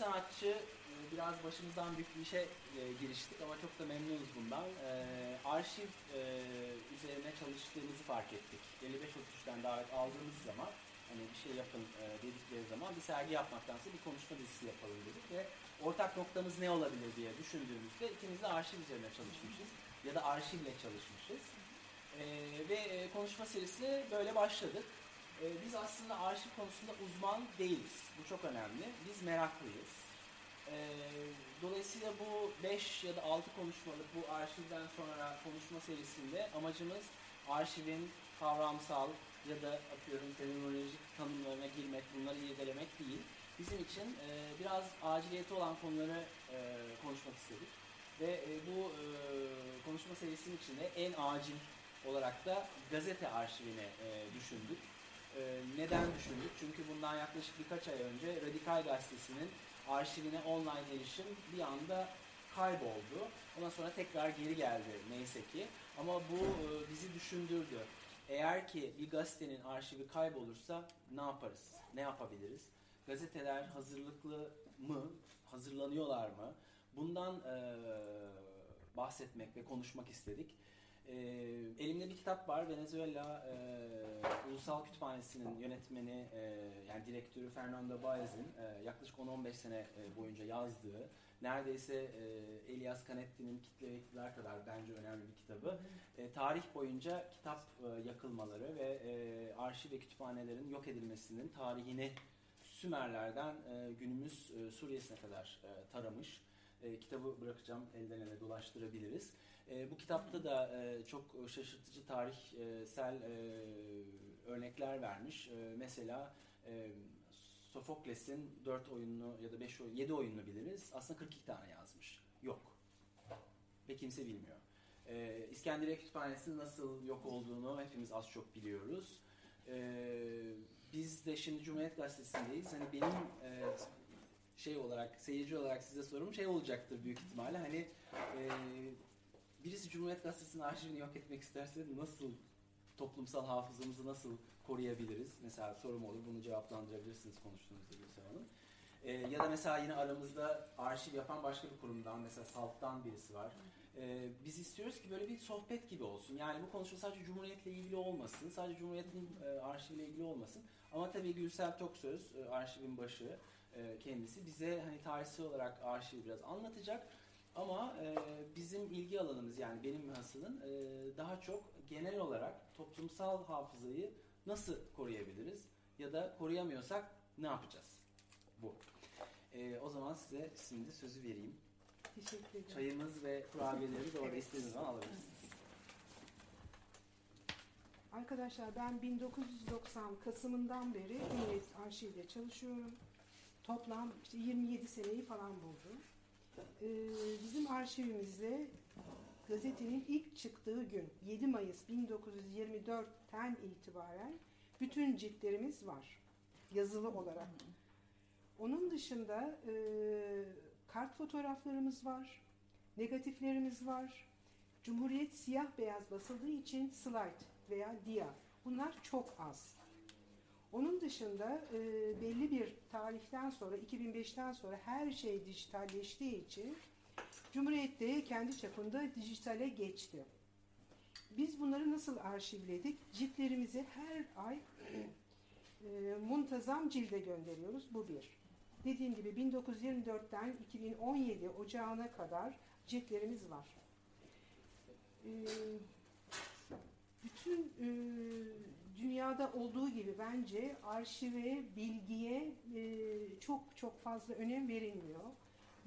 sanatçı e, biraz başımızdan büyük bir işe e, giriştik ama çok da memnunuz bundan. E, arşiv üzerine çalıştığımızı fark ettik. 55-33'ten davet aldığımız zaman hani bir şey yapın dedikleri zaman bir sergi yapmaktansa bir konuşma dizisi yapalım dedik ve ortak noktamız ne olabilir diye düşündüğümüzde ikimiz de arşiv üzerine çalışmışız ya da arşivle çalışmışız. ve konuşma serisi böyle başladık. Ee, biz aslında arşiv konusunda uzman değiliz. Bu çok önemli. Biz meraklıyız. Ee, dolayısıyla bu 5 ya da 6 konuşmalık bu arşivden sonra konuşma serisinde amacımız arşivin kavramsal ya da atıyorum terminolojik tanımlarına girmek, bunları irdelemek değil. Bizim için e, biraz aciliyeti olan konuları e, konuşmak istedik. Ve e, bu konuşma serisinin içinde en acil olarak da gazete arşivine e, düşündük. Ee, neden düşündük? Çünkü bundan yaklaşık birkaç ay önce Radikal Gazetesi'nin arşivine online erişim bir anda kayboldu. Ondan sonra tekrar geri geldi neyse ki. Ama bu e, bizi düşündürdü. Eğer ki bir gazetenin arşivi kaybolursa ne yaparız? Ne yapabiliriz? Gazeteler hazırlıklı mı? Hazırlanıyorlar mı? Bundan e, bahsetmek ve konuşmak istedik. E, elimde bir kitap var. Venezuela e, Ulusal Kütüphanesi'nin yönetmeni, e, yani direktörü Fernando Baez'in e, yaklaşık 10-15 sene e, boyunca yazdığı, neredeyse e, Elias Canetti'nin Kitle ve kadar bence önemli bir kitabı. E, tarih boyunca kitap e, yakılmaları ve e, arşiv ve kütüphanelerin yok edilmesinin tarihini Sümerlerden e, günümüz e, Suriye'sine kadar e, taramış e, kitabı bırakacağım elden ele dolaştırabiliriz. E, bu kitapta da e, çok şaşırtıcı tarihsel e, örnekler vermiş. E, mesela e, Sofokles'in 4 oyununu ya da 5 oyun, 7 oyununu biliriz. Aslında 42 tane yazmış. Yok. Ve kimse bilmiyor. E, İskenderiye Kütüphanesi'nin nasıl yok olduğunu hepimiz az çok biliyoruz. E, biz de şimdi Cumhuriyet Gazetesi'ndeyiz. Hani benim e, şey olarak, seyirci olarak size sorum şey olacaktır büyük ihtimalle. Hani e, birisi Cumhuriyet Gazetesi'nin arşivini yok etmek isterse nasıl toplumsal hafızamızı nasıl koruyabiliriz? Mesela sorum olur, bunu cevaplandırabilirsiniz konuştuğunuzda Gülsem Hanım. E, ya da mesela yine aramızda arşiv yapan başka bir kurumdan, mesela SALT'tan birisi var. E, biz istiyoruz ki böyle bir sohbet gibi olsun. Yani bu konuşma sadece Cumhuriyet'le ilgili olmasın, sadece Cumhuriyet'in e, arşiviyle ilgili olmasın. Ama tabii Gülsel Toksöz, e, arşivin başı, e, kendisi. Bize hani tarihsel olarak arşivi biraz anlatacak. Ama e, bizim ilgi alanımız yani benim hasılın e, daha çok genel olarak toplumsal hafızayı nasıl koruyabiliriz? Ya da koruyamıyorsak ne yapacağız? Bu. E, o zaman size şimdi sözü vereyim. Teşekkür ederim. Çayımız ve kurabiyelerimiz orada evet. istediğiniz zaman alabilirsiniz. Arkadaşlar ben 1990 Kasım'ından beri Arşiv'de çalışıyorum. Toplam işte 27 seneyi falan buldu. Ee, bizim arşivimizde gazetenin ilk çıktığı gün 7 Mayıs 1924'ten itibaren bütün ciltlerimiz var. Yazılı olarak. Onun dışında e, kart fotoğraflarımız var. Negatiflerimiz var. Cumhuriyet siyah beyaz basıldığı için slide veya dia. Bunlar çok az. Onun dışında e, belli bir tarihten sonra 2005'ten sonra her şey dijitalleştiği için Cumhuriyet kendi çapında dijitale geçti. Biz bunları nasıl arşivledik? Ciltlerimizi her ay e, muntazam cilde gönderiyoruz. Bu bir. Dediğim gibi 1924'ten 2017 Ocağı'na kadar ciltlerimiz var. E, bütün e, dünyada olduğu gibi bence arşive, bilgiye e, çok çok fazla önem verilmiyor.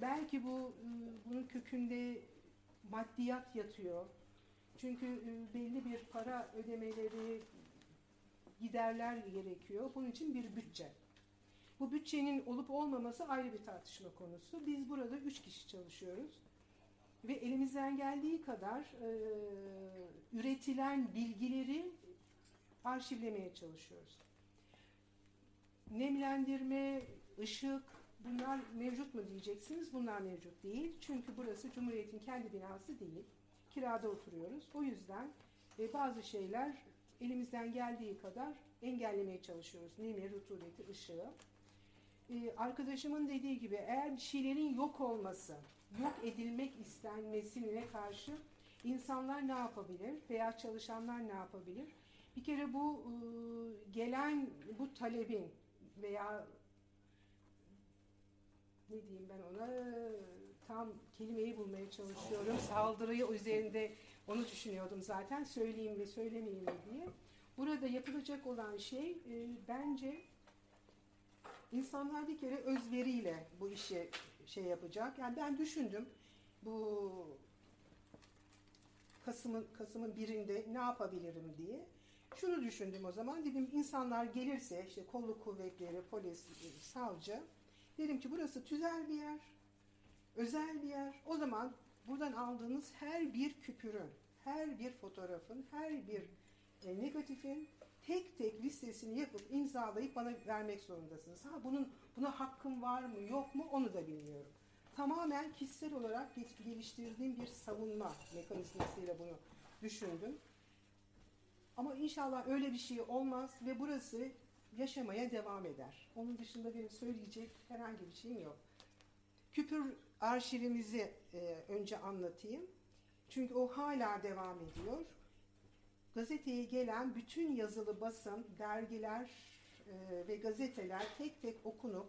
Belki bu e, bunun kökünde maddiyat yatıyor. Çünkü e, belli bir para ödemeleri, giderler gerekiyor. Bunun için bir bütçe. Bu bütçenin olup olmaması ayrı bir tartışma konusu. Biz burada üç kişi çalışıyoruz ve elimizden geldiği kadar e, üretilen bilgileri arşivlemeye çalışıyoruz. Nemlendirme, ışık bunlar mevcut mu diyeceksiniz. Bunlar mevcut değil. Çünkü burası Cumhuriyet'in kendi binası değil. Kirada oturuyoruz. O yüzden e, bazı şeyler elimizden geldiği kadar engellemeye çalışıyoruz. Nemi, rutubeti, ışığı. e, arkadaşımın dediği gibi eğer bir şeylerin yok olması, yok edilmek istenmesine karşı insanlar ne yapabilir veya çalışanlar ne yapabilir? Bir kere bu e, gelen bu talebin veya ne diyeyim ben ona tam kelimeyi bulmaya çalışıyorum. Saldırıyı üzerinde onu düşünüyordum zaten söyleyeyim mi söylemeyeyim mi diye. Burada yapılacak olan şey e, bence insanlar bir kere özveriyle bu işi şey yapacak. Yani ben düşündüm bu Kasım'ın Kasım'ın birinde ne yapabilirim diye. Şunu düşündüm o zaman. Dedim insanlar gelirse işte kolluk kuvvetleri, polis, savcı dedim ki burası tüzel bir yer. Özel bir yer. O zaman buradan aldığınız her bir küpürün, her bir fotoğrafın, her bir e, negatifin tek tek listesini yapıp imzalayıp bana vermek zorundasınız. Ha bunun buna hakkım var mı yok mu onu da bilmiyorum. Tamamen kişisel olarak geliştirdiğim bir savunma mekanizmasıyla bunu düşündüm. Ama inşallah öyle bir şey olmaz ve burası yaşamaya devam eder. Onun dışında benim söyleyecek herhangi bir şeyim yok. Küpür arşivimizi e, önce anlatayım. Çünkü o hala devam ediyor. Gazeteye gelen bütün yazılı basın, dergiler e, ve gazeteler tek tek okunup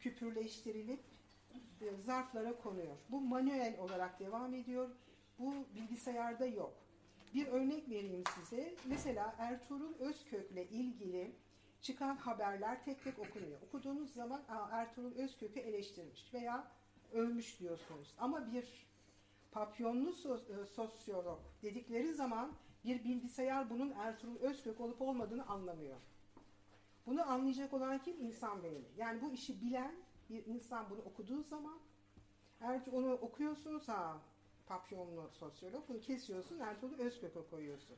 küpürleştirilip e, zarflara konuyor. Bu manuel olarak devam ediyor. Bu bilgisayarda yok. Bir örnek vereyim size. Mesela Ertuğrul Özkök'le ilgili çıkan haberler tek tek okunuyor. Okuduğunuz zaman Ertuğrul Özkök'ü eleştirmiş veya övmüş diyorsunuz. Ama bir papyonlu sosyolog dedikleri zaman bir bilgisayar bunun Ertuğrul Özkök olup olmadığını anlamıyor. Bunu anlayacak olan kim? İnsan beyni. Yani bu işi bilen bir insan bunu okuduğu zaman eğer onu okuyorsunuz ha papyonlu sosyolog bunu kesiyorsun Ertuğrul Özkök'e koyuyorsun.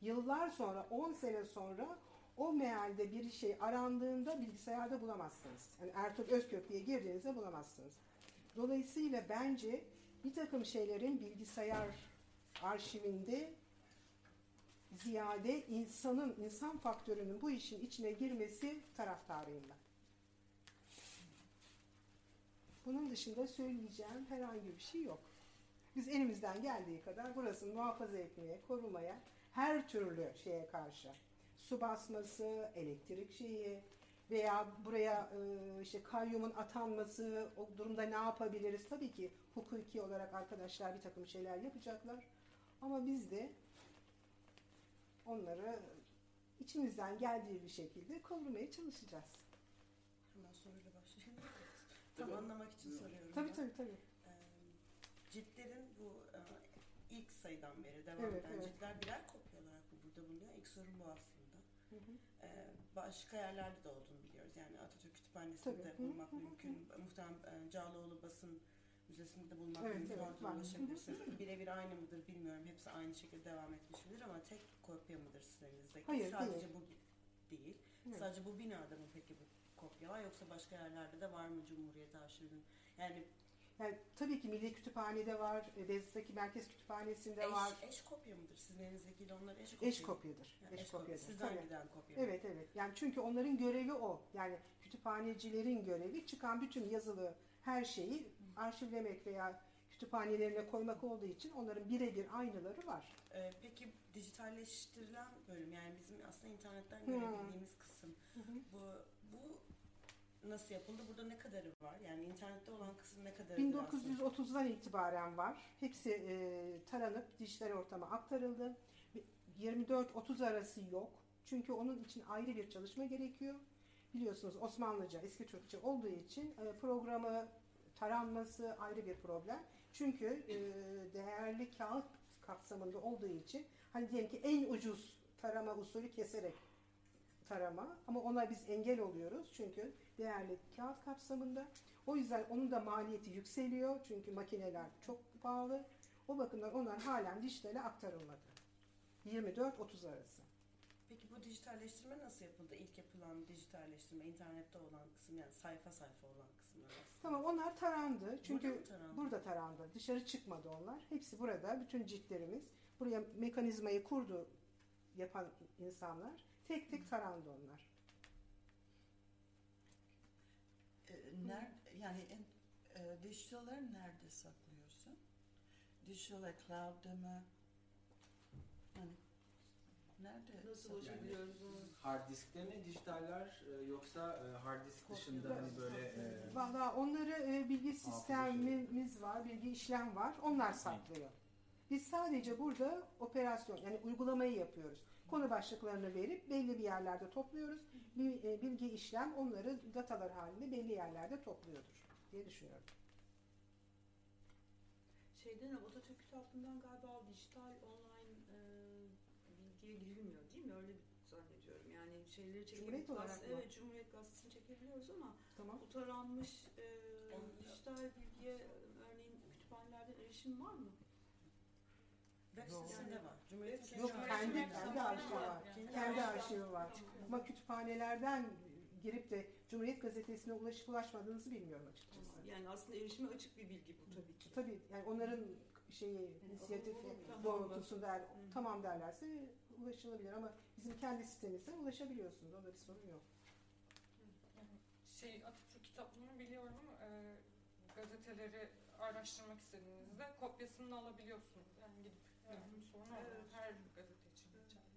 Yıllar sonra 10 sene sonra o mealde bir şey arandığında bilgisayarda bulamazsınız. Yani Ertuğrul Özkök diye girdiğinizde bulamazsınız. Dolayısıyla bence bir takım şeylerin bilgisayar arşivinde ziyade insanın, insan faktörünün bu işin içine girmesi taraftarıyım ben. Bunun dışında söyleyeceğim herhangi bir şey yok. Biz elimizden geldiği kadar burasını muhafaza etmeye, korumaya, her türlü şeye karşı su basması, elektrik şeyi veya buraya işte kayyumun atanması, o durumda ne yapabiliriz? Tabii ki hukuki olarak arkadaşlar bir takım şeyler yapacaklar. Ama biz de onları içimizden geldiği bir şekilde korumaya çalışacağız. Hemen soruyla başlayalım. Tam anlamak için soruyorum. Tabii ben. tabii tabii. Ciltlerin bu e, ilk sayıdan beri devam eden evet. ciltler birer kopya olarak mı burada bulunuyor? İlk sorun bu aslında. Hı hı. Ee, başka yerlerde de olduğunu biliyoruz. Yani Atatürk Kütüphanesi'nde Tabii. de Hı, bulmak hı, hı, mümkün. Muhtemelen e, Cağaloğlu Basın Müzesi'nde de bulmak Evet, mümkün. evet, Oradan var. ulaşabilirsiniz. Birebir aynı mıdır bilmiyorum. Hepsi aynı şekilde devam etmiş midir ama tek kopya mıdır sizin elinizdeki? Hayır, Sadece bu değil. Evet. Sadece bu binada mı peki bu kopyalar yoksa başka yerlerde de var mı Cumhuriyet Arşivi'nin? Yani Yani tabii ki Milli Kütüphane'de var, Beyazıt'taki Merkez Kütüphanesi'nde eş, var. eş kopya mıdır? Sizin elinizdeki onlar eş kopya Eş kopyadır. Yani eş, eş kopya. kopyadır. Sizden Tabii. giden kopya. Evet evet. Yani çünkü onların görevi o. Yani kütüphanecilerin görevi çıkan bütün yazılı her şeyi arşivlemek veya kütüphanelerine koymak olduğu için onların birebir aynıları var. Ee, peki dijitalleştirilen bölüm yani bizim aslında internetten Hmm. görebildiğimiz kısım bu bu nasıl yapıldı? Burada ne kadarı var? Yani internette olan kısım ne kadarı? 1930'dan itibaren var. Hepsi e, taranıp dijital ortama aktarıldı. 24-30 arası yok. Çünkü onun için ayrı bir çalışma gerekiyor. Biliyorsunuz Osmanlıca, eski Türkçe olduğu için e, programı taranması ayrı bir problem. Çünkü e, değerli kağıt kapsamında olduğu için hani diyelim ki en ucuz tarama usulü keserek tarama ama ona biz engel oluyoruz çünkü değerli kağıt kapsamında. O yüzden onun da maliyeti yükseliyor çünkü makineler çok pahalı. O bakımdan onlar halen dijitale aktarılmadı. 24-30 arası. Peki bu dijitalleştirme nasıl yapıldı? İlk yapılan dijitalleştirme internette olan kısım yani sayfa sayfa olan kısımlar aslında. Tamam onlar tarandı. Çünkü Burada tarandı? burada tarandı. Dışarı çıkmadı onlar. Hepsi burada. Bütün ciltlerimiz. Buraya mekanizmayı kurdu yapan insanlar. Tek tek tarandı onlar. Yani en, e, dijitalleri nerede saklıyorsun? Dijital cloud'da mı? Hani nerede? Nasıl saklıyorsun? ulaşabiliyoruz onu? Hard diskte mi dijitaller e, yoksa e, hard disk dışında hani böyle e, Valla onları e, bilgi sistemimiz var, bilgi işlem var. Onlar saklıyor. Biz sadece burada operasyon yani uygulamayı yapıyoruz. Konu başlıklarını verip belli bir yerlerde topluyoruz. Bir, e, bilgi işlem onları datalar halinde belli yerlerde topluyordur diye düşünüyorum. Şeyden Atatürk kitaplığından galiba dijital online e, bilgiye girilmiyor değil mi? Öyle bir zannediyorum. Yani şeyleri çekip Cumhuriyet olarak gazete- mı? Evet Cumhuriyet Gazetesi'ni çekebiliyoruz ama Tamam. bu taranmış e, dijital bilgiye örneğin kütüphanelerden erişim var mı? Yok. sitesinde var. Cumhuriyet Yok Cumhuriyet kendi kendi arşivi var. Kendi arşiv- arşivi var. Ama kütüphanelerden girip de Cumhuriyet Gazetesi'ne ulaşıp ulaşmadığınızı bilmiyorum açıkçası. Yani aslında erişime açık bir bilgi bu tabii ki. Tabii yani onların şeyi inisiyatifi Tamam. doğrultusunda der, Hı. tamam derlerse ulaşılabilir ama bizim kendi sitemizden ulaşabiliyorsunuz. Onda bir sorun yok. Yani şey Atatürk kitaplığını biliyorum. E, gazeteleri araştırmak istediğinizde kopyasını alabiliyorsunuz. Yani gidip bir sorun olmuyor. Evet. Her gazete için geçerli.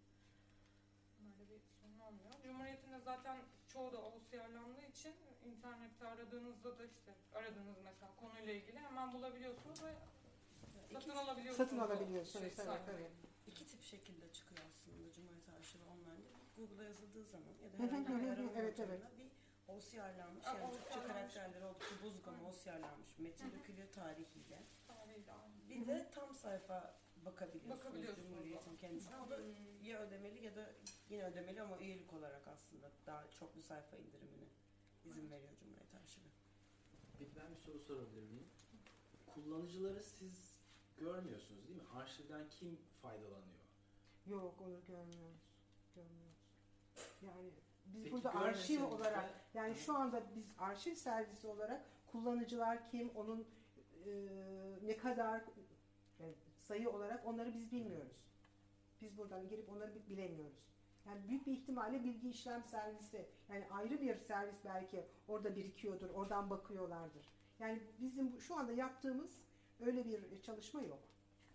Böyle bir sorun olmuyor. Cumhuriyet'in de zaten çoğu da OCR'landığı için internette aradığınızda da işte aradığınız mesela konuyla ilgili hemen bulabiliyorsunuz ve satın İki, alabiliyorsunuz. Satın alabiliyorsunuz. şey evet, evet. iki tip şekilde çıkıyor aslında Cumhuriyet Arşivi online. Google'a yazıldığı zaman ya da herhangi bir arama evet, motorunda bir OCR'lanmış yani Türkçe karakterleri oldukça bozuk ama. OCR'lanmış metin dökülüyor tarihiyle. Tarihiyle. Bir de tam sayfa bakabiliyorsunuz, Bakabiliyorsunuz Cumhuriyet'in kendisine. O da ya ödemeli ya da yine ödemeli ama üyelik olarak aslında daha çoklu sayfa indirimine izin veriyor Cumhuriyet Arşivi. Peki ben bir soru sorabilir miyim? Kullanıcıları siz görmüyorsunuz değil mi? Arşivden kim faydalanıyor? Yok onu görmüyoruz. Görmüyoruz. Yani biz Peki burada arşiv olarak yani şu anda biz arşiv servisi olarak kullanıcılar kim, onun e, ne kadar yani sayı olarak onları biz bilmiyoruz. Biz buradan girip onları bi- bilemiyoruz. Yani büyük bir ihtimalle bilgi işlem servisi yani ayrı bir servis belki orada birikiyordur, oradan bakıyorlardır. Yani bizim şu anda yaptığımız öyle bir çalışma yok.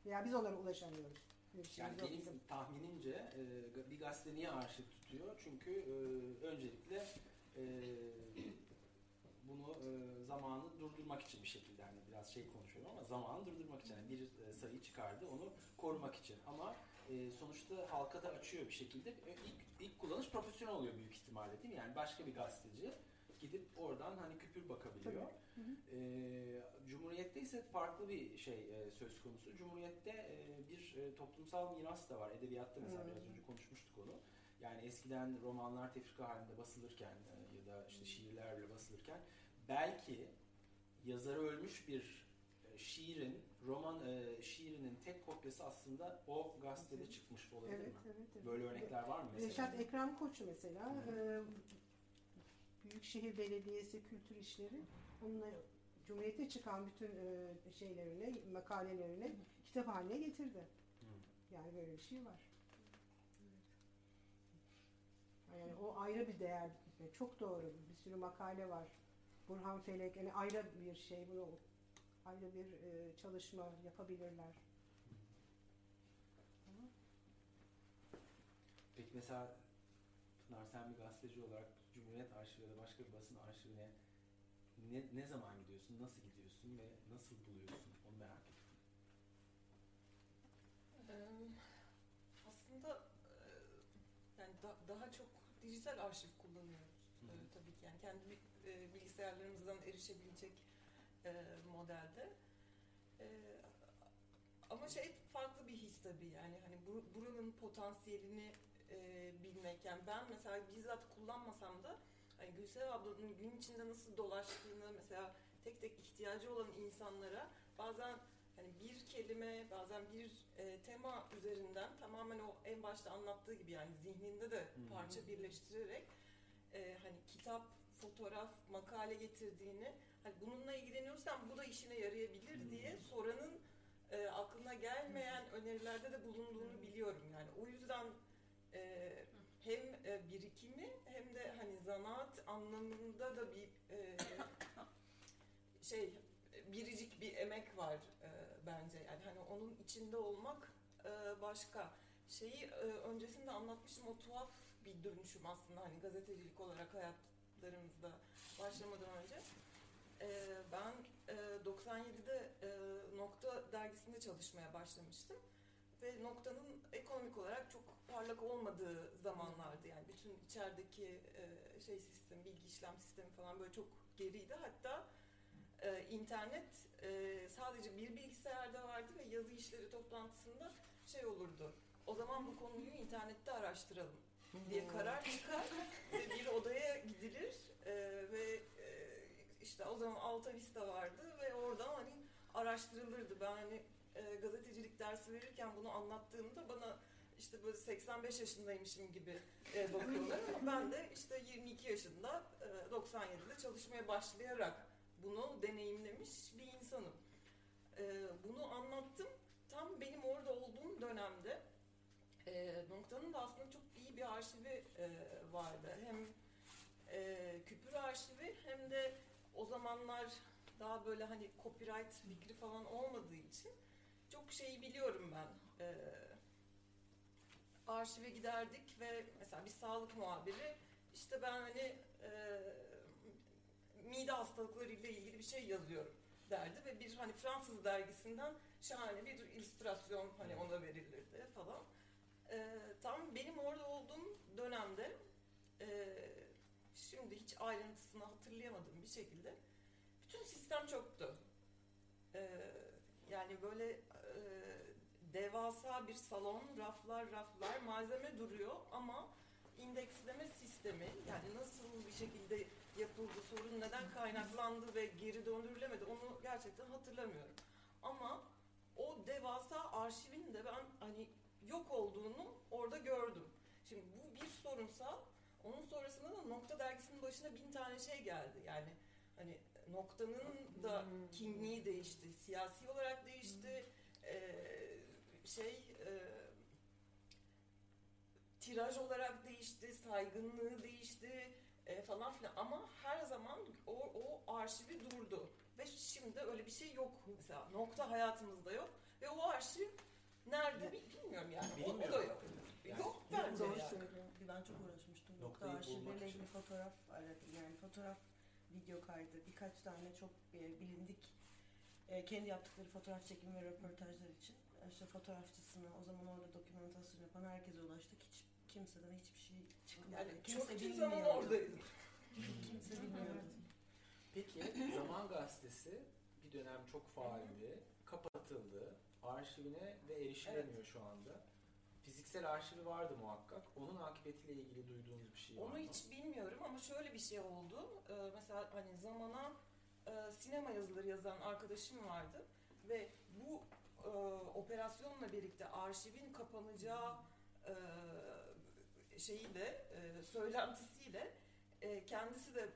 Veya biz onlara ulaşamıyoruz. Yani benim bizim. tahminimce e, bir gazete niye arşiv tutuyor? Çünkü e, öncelikle e, zamanı durdurmak için bir şekilde hani biraz şey konuşuyorum ama zamanı durdurmak için yani bir e, sayı çıkardı onu korumak için ama e, sonuçta halka da açıyor bir şekilde. E, ilk, ilk kullanış profesyonel oluyor büyük ihtimalle değil mi? Yani başka bir gazeteci gidip oradan hani küpür bakabiliyor. Hı hı. Ee, Cumhuriyette ise farklı bir şey e, söz konusu. Cumhuriyette e, bir e, toplumsal miras da var. Edebiyatta mesela Hmm. biraz önce konuşmuştuk onu. Yani eskiden romanlar tefrika halinde basılırken e, ya da işte şiirlerle basılırken belki yazarı ölmüş bir e, şiirin roman e, şiirinin tek kopyası aslında o gazetede çıkmış olabilir Evet, mi? evet, evet. Böyle örnekler var mı mesela? Reşat Ekrem Koçu mesela e, Büyükşehir Belediyesi Kültür İşleri onunla Cumhuriyet'te çıkan bütün e, şeylerini, makalelerini kitap haline getirdi. Hı. Yani böyle bir şey var. Yani o ayrı bir değer. Çok doğru. Bir sürü makale var. Burhan Felek yani ayrı bir şey bunu ayrı bir e, çalışma yapabilirler. Peki mesela Pınar sen bir gazeteci olarak Cumhuriyet Arşivi ya da başka bir basın arşivine ne, ne zaman gidiyorsun, nasıl gidiyorsun ve nasıl buluyorsun onu merak ettim. Ee, aslında yani da- daha çok dijital arşiv kullanıyoruz Hı hı. Ee, tabii ki yani kendi e, bilgisayarlarımızdan erişebilecek e, modelde. E, ama şey farklı bir his tabii yani hani bu, buranın potansiyelini e, bilmek yani ben mesela bizzat kullanmasam da hani Gülsev ablanın gün içinde nasıl dolaştığını mesela tek tek ihtiyacı olan insanlara bazen hani bir kelime bazen bir e, tema üzerinden tamamen o en başta anlattığı gibi yani zihninde de parça birleştirerek e, hani kitap, fotoğraf, makale getirdiğini hani bununla ilgileniyorsan bu da işine yarayabilir Hı. diye soranın e, aklına gelmeyen önerilerde de bulunduğunu biliyorum yani o yüzden e, hem e, birikimi hem de hani zanaat anlamında da bir e, şey biricik bir emek var e, bence. Yani hani onun içinde olmak e, başka. Şeyi e, öncesinde anlatmışım o tuhaf bir dönüşüm aslında hani gazetecilik olarak hayatlarımızda başlamadan önce. E, ben e, 97'de e, Nokta dergisinde çalışmaya başlamıştım ve Nokta'nın ekonomik olarak çok parlak olmadığı zamanlardı yani bütün içerideki e, şey sistem, bilgi işlem sistemi falan böyle çok geriydi. Hatta e, internet e, sadece bir bilgisayarda vardı ve yazı işleri toplantısında şey olurdu. O zaman bu konuyu internette araştıralım diye karar çıkar ve bir odaya gidilir e, ve e, işte o zaman Alta Vista vardı ve oradan hani araştırılırdı. Ben hani e, gazetecilik dersi verirken bunu anlattığımda bana işte böyle 85 yaşındaymışım gibi e, bakıyorlar ben de işte 22 yaşında e, 97'de çalışmaya başlayarak bunu deneyimlemiş bir insanım. E, bunu anlattım. Tam benim orada olduğum dönemde e, Nokta'nın da aslında çok bir arşivi e, vardı. Hem e, küpür arşivi hem de o zamanlar daha böyle hani copyright fikri falan olmadığı için çok şeyi biliyorum ben. E, arşive giderdik ve mesela bir sağlık muhabiri işte ben hani e, mide hastalıkları ile ilgili bir şey yazıyorum derdi ve bir hani Fransız dergisinden şahane bir illüstrasyon hani ona verilirdi falan. E, tam benim orada olduğum dönemde e, şimdi hiç ayrıntısını hatırlayamadığım bir şekilde bütün sistem çöktü. E, yani böyle e, devasa bir salon, raflar raflar malzeme duruyor ama indeksleme sistemi yani nasıl bir şekilde yapıldı, sorun neden kaynaklandı ve geri döndürülemedi onu gerçekten hatırlamıyorum. Ama o devasa arşivin de ben hani yok olduğunu orada gördüm. Şimdi bu bir sorunsa onun sonrasında da Nokta dergisinin başına bin tane şey geldi. Yani hani noktanın da kimliği değişti, siyasi olarak değişti. Ee, şey e, tiraj olarak değişti, saygınlığı değişti e, falan filan ama her zaman o, o arşivi durdu ve şimdi öyle bir şey yok mesela nokta hayatımızda yok ve o arşiv nerede bil- bilmiyorum yani o, o da yok. Yani yok bence Doğru yani. söylüyor. Ben çok uğraşmıştım. Nokta arşivleriyle ilgili fotoğraf aradım. Yani fotoğraf, video kaydı, birkaç tane çok e, bilindik e, kendi yaptıkları fotoğraf çekimi ve röportajlar için. E, İşte fotoğrafçısına, o zaman orada dokümantasyon yapan herkese ulaştık. Hiç kimseden hiçbir şey çıkmadı. Yani kimse zaman bilmiyordu. oradaydım. Kimse bilmiyordu. Peki Zaman Gazetesi bir dönem çok faaldi, kapatıldı, arşivine de erişilemiyor şu anda. Fiziksel arşivi vardı muhakkak. Onun akıbetiyle ilgili duyduğunuz bir şey var Onu mı? hiç bilmiyorum ama şöyle bir şey oldu. Ee, mesela hani zamana e, sinema yazıları yazan arkadaşım vardı ve bu e, operasyonla birlikte arşivin kapanacağı e, şeyiyle, e, söylentisiyle e, kendisi de e,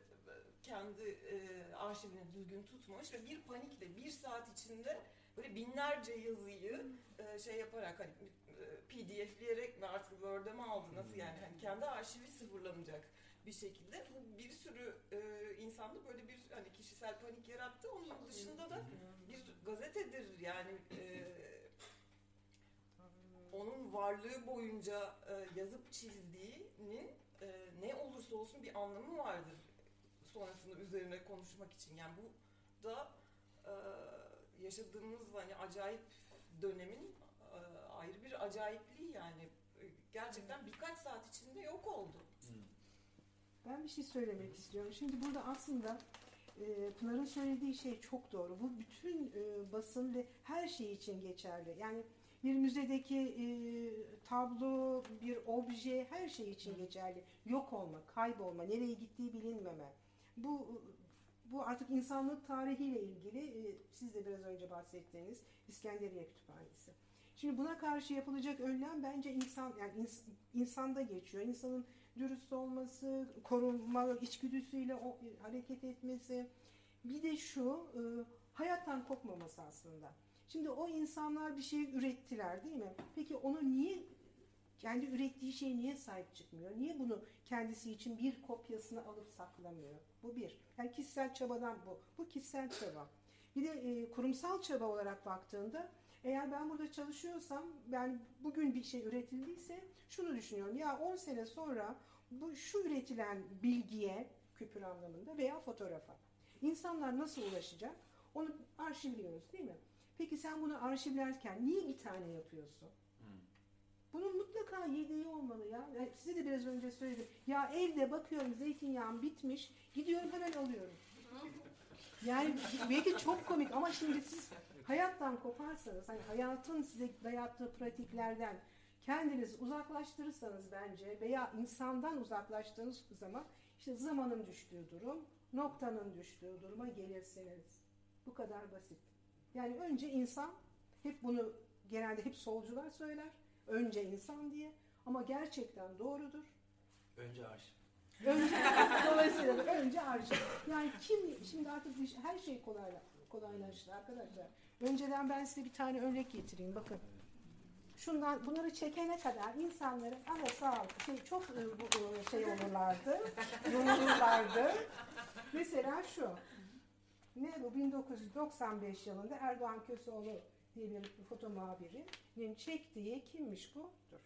kendi e, arşivini düzgün tutmamış ve bir panikle bir saat içinde böyle binlerce yazıyı e, şey yaparak hani e, PDF'leyerek mi artık Word'e mi aldı nasıl yani hani kendi arşivi sıfırlanacak bir şekilde bu bir sürü e, insanda böyle bir hani kişisel panik yarattı. Onun dışında da bir gazetedir yani e, onun varlığı boyunca e, yazıp çizdiğinin e, ne olursa olsun bir anlamı vardır sonrasında üzerine konuşmak için. Yani bu da e, yaşadığımız hani acayip dönemin e, ayrı bir acayipliği yani. E, Gerçekten birkaç saat içinde yok oldu. Hmm. Ben bir şey söylemek istiyorum. Şimdi burada aslında e, Pınar'ın söylediği şey çok doğru. Bu bütün basın ve her şey için geçerli. Yani bir müzedeki e, tablo, bir obje her şey için geçerli. Yok olma, kaybolma, nereye gittiği bilinmeme. Bu bu artık insanlık tarihiyle ilgili e, siz de biraz önce bahsettiğiniz İskenderiye Kütüphanesi. Şimdi buna karşı yapılacak önlem bence insan yani ins- insanda geçiyor. İnsanın dürüst olması, korunma içgüdüsüyle o, hareket etmesi. Bir de şu, e, hayattan kopmaması aslında. Şimdi o insanlar bir şey ürettiler değil mi? Peki onu niye kendi ürettiği şeye niye sahip çıkmıyor? Niye bunu kendisi için bir kopyasını alıp saklamıyor? Bu bir. Yani kişisel çabadan bu. Bu kişisel çaba. Bir de e, kurumsal çaba olarak baktığında eğer ben burada çalışıyorsam ben bugün bir şey üretildiyse şunu düşünüyorum. Ya 10 sene sonra bu şu üretilen bilgiye küpür anlamında veya fotoğrafa insanlar nasıl ulaşacak? Onu arşivliyoruz değil mi? Peki sen bunu arşivlerken niye bir tane yapıyorsun? Bunun mutlaka yedeği olmalı ya. Yani size de biraz önce söyledim. Ya evde bakıyorum zeytinyağım bitmiş. Gidiyorum hemen alıyorum. Yani belki çok komik ama şimdi siz hayattan koparsanız, hani hayatın size dayattığı pratiklerden kendinizi uzaklaştırırsanız bence veya insandan uzaklaştığınız zaman işte zamanın düştüğü durum, noktanın düştüğü duruma gelirsiniz. Bu kadar basit. Yani önce insan, hep bunu genelde hep solcular söyler, önce insan diye ama gerçekten doğrudur. Önce arşiv. Önce, dolayısıyla da önce arşiv. Yani kim, şimdi artık bir- her şey kolayla, kolaylaştı arkadaşlar. Önceden ben size bir tane örnek getireyim bakın. Şundan, bunları çekene kadar insanların ama sağ ol, şey, çok e, bu, e, şey olurlardı, yorulurlardı. Mesela şu, ne bu 1995 yılında Erdoğan Köseoğlu diye bir foto muhabirinin çektiği kimmiş bu? Dur.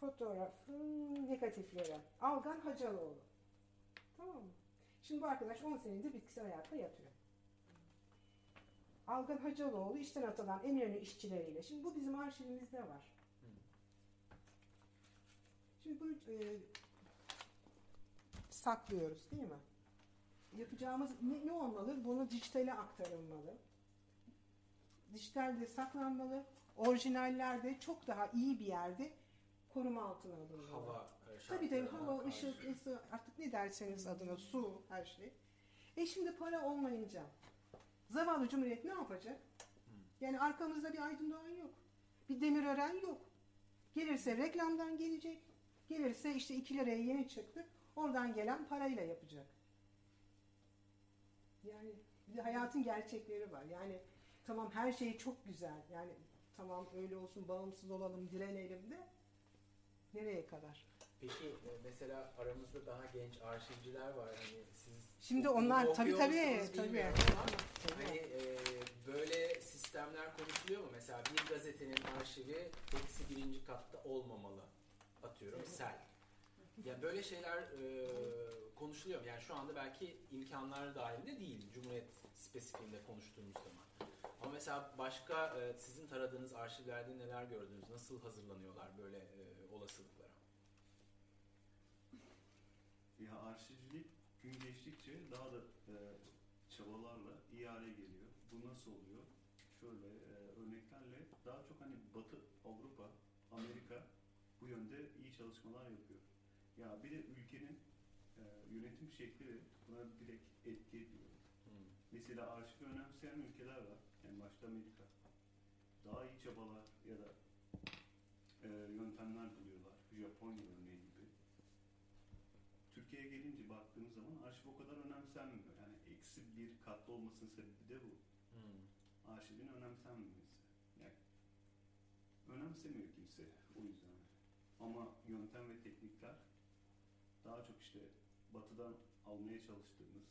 Fotoğrafın negatifleri. Algan Hacaloğlu. Tamam mı? Şimdi bu arkadaş 10 senedir bitkisel hayatta yatıyor. Algan Hacaloğlu işten atılan Eminönü işçileriyle. Şimdi bu bizim arşivimizde var. Şimdi bunu e, saklıyoruz değil mi? Yapacağımız ne, ne olmalı? Bunu dijitale aktarılmalı. Dijitalde saklanmalı. Orijinallerde çok daha iyi bir yerde koruma altına alınmalı. Hava e, Tabii şartlarına hava, karşı. ışık, ısı artık ne derseniz adına su her şey. E şimdi para olmayınca zavallı cumhuriyet ne yapacak? Yani arkamızda bir Aydın Doğan yok. Bir Demirören yok. Gelirse reklamdan gelecek. Gelirse işte 2 liraya yeni çıktı. Oradan gelen parayla yapacak. Yani bir de hayatın gerçekleri var. Yani tamam her şey çok güzel. Yani tamam öyle olsun bağımsız olalım direnelim de nereye kadar? Peki e, mesela aramızda daha genç arşivciler var. Hani siz Şimdi onlar tabii tabii tabii. ama Hani e, böyle sistemler konuşuluyor mu? Mesela bir gazetenin arşivi eksi birinci katta olmamalı. Atıyorum sel. Ya böyle şeyler e, konuşuluyor mu? Yani şu anda belki imkanlar dahilinde değil. Cumhuriyet spesifiğinde konuştuğumuz zaman. Ama mesela başka e, sizin taradığınız arşivlerde neler gördünüz? Nasıl hazırlanıyorlar böyle e, olasılıklara? Ya arşivcilik gün geçtikçe daha da e, çabalarla iyi hale geliyor. Bu nasıl oluyor? Şöyle e, örneklerle daha çok hani Batı Avrupa, Amerika bu yönde iyi çalışmalar yapıyor. Ya bir de ülkenin e, yönetim şekli buna direkt etki ediyor. Hmm. Mesela arşivi önemseyen ülkeler Amerika. Daha iyi çabalar ya da e, yöntemler buluyorlar. Japonya örneği gibi. Türkiye'ye gelince baktığımız zaman arşiv o kadar önemsenmiyor. Yani eksi bir katlı olmasının sebebi de bu. Hmm. Arşivin önemsenmemesi. Yani önemsemiyor kimse o yüzden. Ama yöntem ve teknikler daha çok işte batıdan almaya çalıştığımız,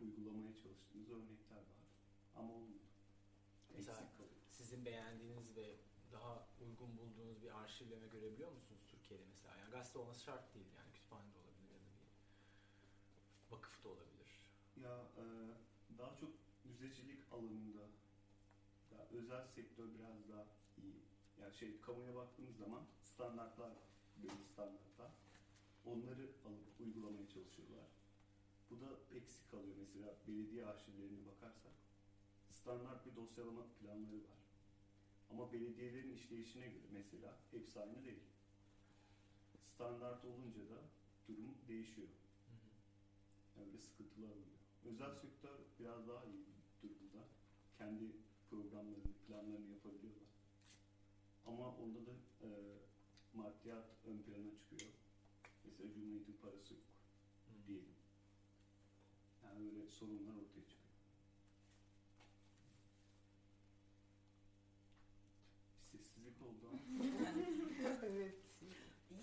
uygulamaya çalıştığımız örnekler var. Ama olmuyor. Mesela- Eksik kalıyor. Sizin beğendiğiniz ve daha uygun bulduğunuz bir arşivleme görebiliyor musunuz Türkiye'de mesela? Yani gazete olması şart değil yani kütüphanede olabilir ya da bir vakıfta olabilir. Ya e, daha çok müzecilik alanında ya özel sektör biraz daha iyi. Yani şey kamuya baktığımız zaman standartlar. Belli standartlar. Onları alıp uygulamaya çalışıyorlar. Bu da eksik kalıyor mesela belediye arşivlerine bakarsak. Standart bir dosyalama planları var. Ama belediyelerin işleyişine göre mesela hepsi aynı değil. Standart olunca da durum değişiyor. Öyle sıkıntılar oluyor. Özel sektör biraz daha iyi durumda. Kendi programlarını, planlarını yapabiliyorlar. Ama onda da e, maddiyat ön plana çıkıyor. Mesela Cumhuriyet'in parası yok diyelim. Yani öyle sorunlar ortaya çıkıyor. Bir sessizlik oldu ama.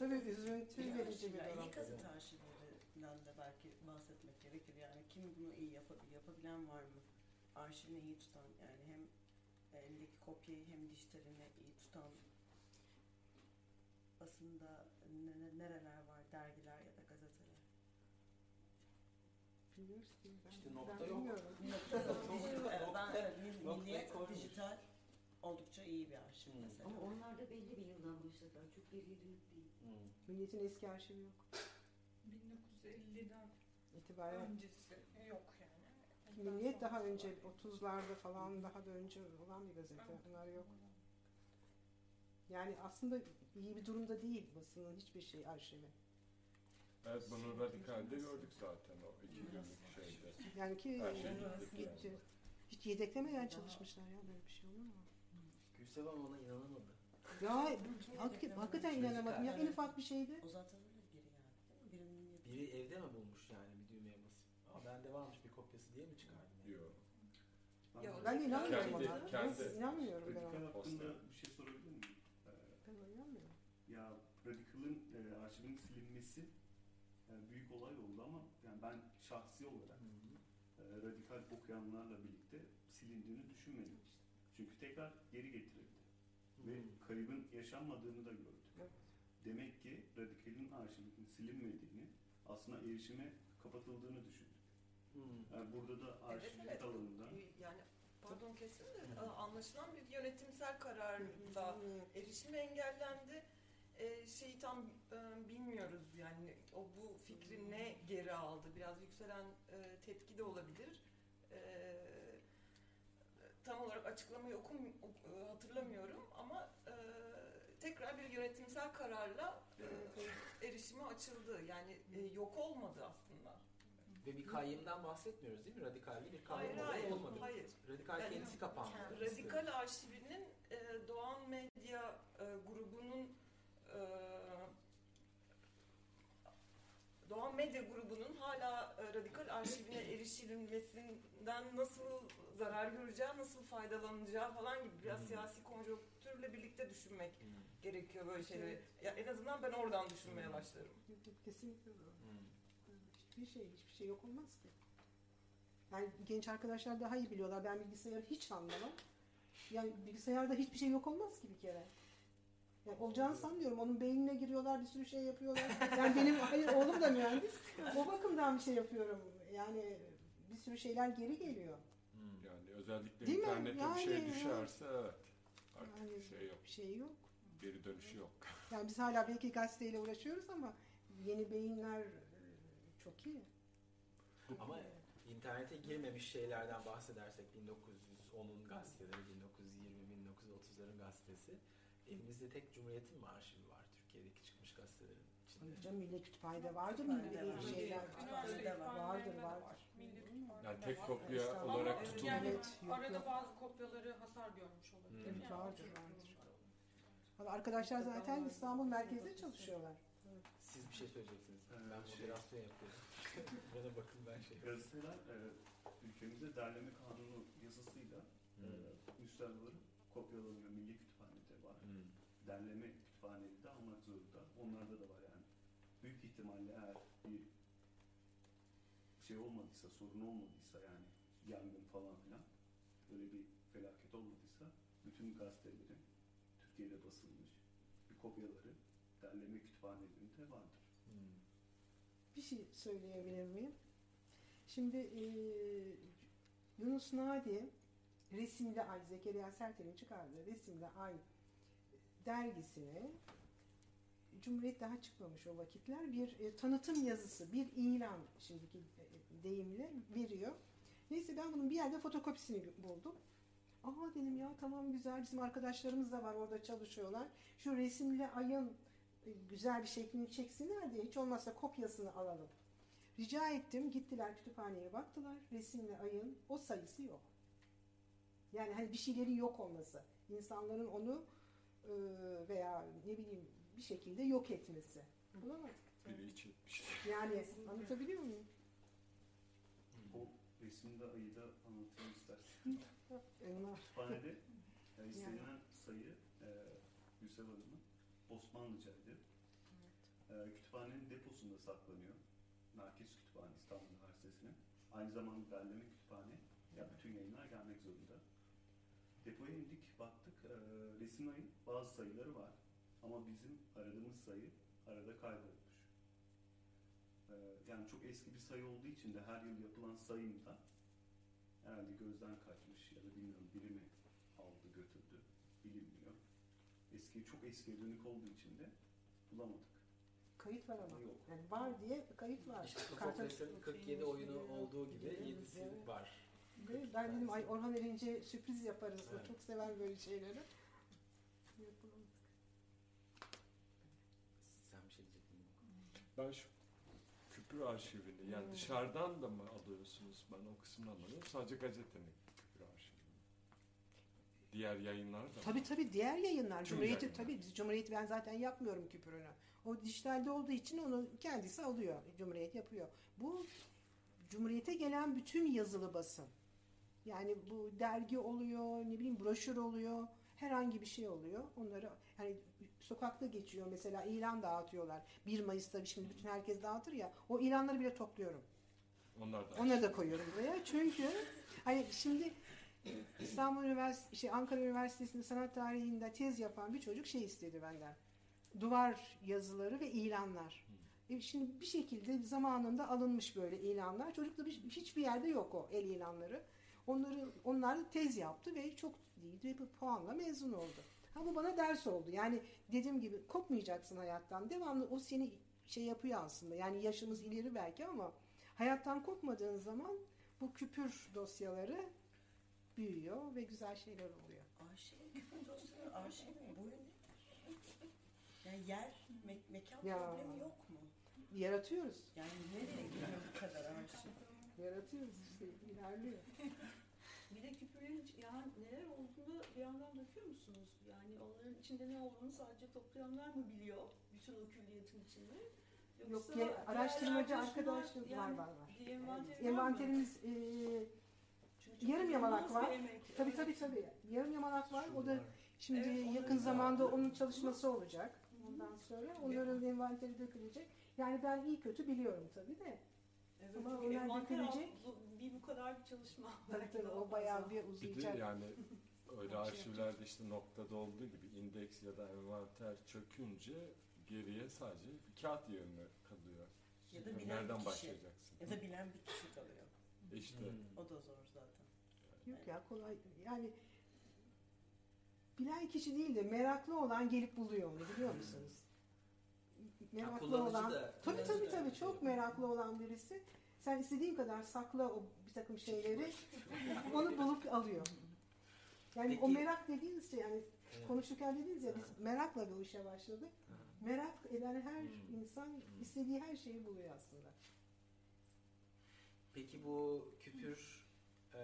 Tabii üzüntü İyi verici bir durum. iyi gazete arşivlerinden de belki bahsetmek gerekir. Yani kim bunu iyi yapabilir, yapabilen var mı? Arşivini iyi tutan, yani hem elindeki kopyayı hem dijitalini iyi tutan basında ne- ne- nereler var, dergiler ya da gazeteler? Bilmiyoruz ki. Ben, İşte ben nokta yok. bilmiyorum. Dijital, evet, ben, evet, Mil- Nokta Milliyet koymuş. dijital oldukça iyi bir arşiv Hmm. mesela. Ama onlar da belli bir yıldan başladılar. Çok geriye dönük değil. Hmm. Milliyetin eski arşivi yok. 1950'den İtibaren öncesi yok yani. Milliyet daha önce 30'larda falan daha da önce olan bir gazete. Bunlar yok. Yani aslında iyi bir durumda değil basının hiçbir şey arşivi. Evet bunu radikalde gördük zaten o iki günlük şeyde. Yani ki Her şey gitti gitti. yani. Hiç yedeklemeden çalışmışlar ya böyle bir şey olur mu? Gülsev Hanım ona inanamadı. Ya hakikaten, hakikaten inanamadım. Ya en ufak bir şeydi. O zaten öyle biri yani. değil mi? Birinin yedi- Biri evde mi bulmuş yani bir düğmeye basıp? Aa bende varmış bir kopyası diye mi çıkardın? yani? Yok. Ya, Ben inanmıyorum Kendi- ona. kendi- Ben inanmıyorum ben Radikal ona. hakkında bir şey sorabilir miyim? Ee, Ben ona inanmıyorum. ya Radikal'ın e, arşivinin silinmesi e, büyük olay oldu ama yani ben şahsi olarak e, radikal okuyanlarla birlikte silindiğini düşünmedim. Çünkü tekrar geri getirildi ve kaybın yaşanmadığını da gördük. Evet. Demek ki radikalin arşivinin silinmediğini, aslında erişime kapatıldığını düşündük. Hmm. Yani burada da Evet, arşivlik evet. alanında Yani pardon kesin de anlaşılan bir yönetimsel kararda erişim engellendi. E, şeyi tam e, bilmiyoruz yani o bu fikri ne geri aldı. Biraz yükselen e, tepki de olabilir. E, tam olarak açıklamayı okum ok- e, hatırlamıyorum ama e, tekrar bir yönetimsel kararla e, erişime açıldı. Yani e, yok olmadı aslında. Ve bir kayyımdan bahsetmiyoruz değil mi? Radikalde bir Hayır kayyım hayır. olmadı. Hayır. Radikal Yani kendisi kapandı. Radikal Arşivi'nin e, Doğan Medya e, grubunun e, Doğan Medya grubunun hala e, Radikal Arşivine erişilmesinden nasıl zarar göreceği, nasıl faydalanacağı falan gibi biraz siyasi konjonktürle birlikte düşünmek Hmm. gerekiyor böyle şeyleri. Ya en azından ben oradan düşünmeye Hmm. başlarım. Kesinlikle doğru. Hmm. Hiçbir şey, hiçbir şey yok olmaz ki. Yani genç arkadaşlar daha iyi biliyorlar. Ben bilgisayarı hiç anlamam. Yani bilgisayarda hiçbir şey yok olmaz ki bir kere. Yani olacağını sanmıyorum. Onun beynine giriyorlar, bir sürü şey yapıyorlar. Yani benim hayır oğlum da mühendis. O bakımdan bir şey yapıyorum. Yani bir sürü şeyler geri geliyor. Hmm. Yani özellikle Değil mi? internete bir Yani, şey evet. düşerse evet. Artık Yani şey yok. bir şey yok. Geri dönüşü yok. Yani biz hala belki gazeteyle uğraşıyoruz ama yeni beyinler e, çok iyi. Ama internete girmemiş şeylerden bahsedersek 1910'un gazeteleri, 1920 1930'ların gazetesi. Elimizde tek Cumhuriyet'in mi arşivi var Türkiye'deki çıkmış gazetelerin Ayrıca Milli Kütüphane'de vardır Kütüphanede milli var. şeyler. Üniversite Vardır, vardır. Yani tek kopya Estağfurullah. olarak Evet, tutulmuyor. yani Evet, yok, arada yok. bazı kopyaları hasar görmüş olabilir. Hmm. Yani Vardır, vardır. Valla Arkadaşlar zaten İstanbul merkezde çalışıyorlar. Siz bir şey söyleyeceksiniz. Ben şey- moderasyon yapıyorum. Bana bakın ben şey Gazeteler e, ülkemizde derleme kanunu yasasıyla e, Hmm. müstahları kopyalanıyor. Milli Kütüphane'de var. Hmm. Derleme kütüphaneleri de almak zorunda. Onlarda da var ihtimalle eğer bir şey olmadıysa, sorun olmadıysa yani yangın falan filan böyle bir felaket olmadıysa bütün gazetelerin Türkiye'de basılmış bir kopyaları derleme kütüphanelerinde vardır. Hmm. Bir şey söyleyebilir miyim? Şimdi e, Yunus Nadi Resimli Ay, Zekeriya Sertel'in çıkardığı Resimli Ay dergisine Cumhuriyet daha çıkmamış o vakitler bir e, tanıtım yazısı, bir ilan şimdiki e, deyimle veriyor. Neyse ben bunun bir yerde fotokopisini buldum. Aa dedim ya tamam güzel bizim arkadaşlarımız da var orada çalışıyorlar. Şu resimli ayın e, güzel bir şeklini çeksinler diye hiç olmazsa kopyasını alalım. Rica ettim gittiler kütüphaneye baktılar resimli ayın o sayısı yok. Yani hani bir şeylerin yok olması. insanların onu e, veya ne bileyim bir şekilde yok etmesi. Bulamadık. Biri hiç etmiş. Yani anlatabiliyor muyum? O resimde ayı da anlatayım istersen. Kütüphanede yani istenilen sayı e, Gülsev Hanım'ın Osmanlıcaydı. e, kütüphanenin deposunda saklanıyor. Merkez Kütüphane İstanbul Üniversitesi'nin. Aynı zamanda derleme kütüphane. Ya bütün yayınlar gelmek zorunda. Depoya indik, baktık. E, Resimay'ın bazı sayıları var. Ama bizim aradığımız sayı arada kaybolmuş. E, yani çok eski bir sayı olduğu için de her yıl yapılan sayım da herhalde gözden kaçmış ya da bilmiyorum biri mi aldı götürdü bilinmiyor. Eski çok eskiye dönük olduğu için de bulamadık. Kayıt var ama. Yok. Yani var diye kayıt var. İşte Kartal- Sofokles'in 47 oyunu olduğu gibi Evet, 7'si evet. var. Ve ben dedim ay Orhan Erince sürpriz yaparız. O Evet. çok sever böyle şeyleri. Yapalım. Sen bir şey diyecektin. Ben şu küpür arşivini yani Hmm. dışarıdan da mı alıyorsunuz? Ben o kısmını anlamadım. Sadece gazetenin küpür arşivini. Diğer yayınlar da mı? Tabii tabii diğer yayınlar. Tüm Cumhuriyeti yayınlar. tabii biz Cumhuriyeti ben zaten yapmıyorum küpürünü. O dijitalde olduğu için onu kendisi alıyor. Cumhuriyet yapıyor. Bu Cumhuriyete gelen bütün yazılı basın. Yani bu dergi oluyor, ne bileyim broşür oluyor, herhangi bir şey oluyor. Onları hani sokakta geçiyor mesela ilan dağıtıyorlar. 1 Mayıs'ta şimdi bütün herkes dağıtır ya. O ilanları bile topluyorum. Onlar da. Onları da koyuyorum buraya. Çünkü hani şimdi İstanbul Üniversitesi, şey Ankara Üniversitesi'nde sanat tarihinde tez yapan bir çocuk şey istedi benden. Duvar yazıları ve ilanlar. E şimdi bir şekilde zamanında alınmış böyle ilanlar. Çocukta bir, hiçbir yerde yok o el ilanları. Onları onlar tez yaptı ve çok ve bu puanla mezun oldu. Ha bu bana ders oldu. Yani dediğim gibi kopmayacaksın hayattan. Devamlı o seni şey yapıyor aslında. Yani yaşımız ileri belki ama hayattan kopmadığın zaman bu küpür dosyaları büyüyor ve güzel şeyler oluyor. Arşiv, küpür dosyaları arşivin boyu nedir? Yani yer, me- mekan Ya. problemi yok mu? Yaratıyoruz. Yani nereye gidiyor bu kadar arşiv? Yaratıyoruz işte ilerliyor. Bir de küpürlerin yani neler olduğunu bir yandan döküyor musunuz? Yani onların içinde ne olduğunu sadece toplayanlar mı biliyor? Bütün o külliyetin içinde. Yok Yoksa ya, araştırmacı arkadaşlar var yani var var. var? Envanterimiz e, Çünkü yarım yamalak var. emek. tabii Evet. tabii tabii. Yarım yamalak var. O da şimdi Evet, yakın da- zamanda onun çalışması olacak. Ondan sonra onların envanteri dökülecek. Yani ben iyi kötü biliyorum tabii de. Evet, Ama onlar envanter altı- bir bu kadar bir çalışma. Tabii belki tabii daha o bayağı fazla. bir Bir de uzayacak. yani öyle arşivlerde işte noktada olduğu gibi indeks ya da envanter çökünce geriye sadece bir kağıt yerine kalıyor. Ya da bilen Nereden bir kişi. başlayacaksın? Ya da bilen bir kişi kalıyor. İşte Hmm. O da zor zaten. Yok ya kolay yani bilen kişi değil de meraklı olan gelip buluyor onu biliyor musunuz? Meraklı kullanıcı olan da- tabii tabii tabii çok meraklı olan birisi sen istediğin kadar sakla o bir takım şeyleri onu bulup alıyor. Yani o Peki- merak dediğiniz şey yani Evet. konuşurken dediniz ya biz merakla bu işe başladık. Merak eden her Hmm. insan istediği her şeyi buluyor aslında. Peki bu küpür eee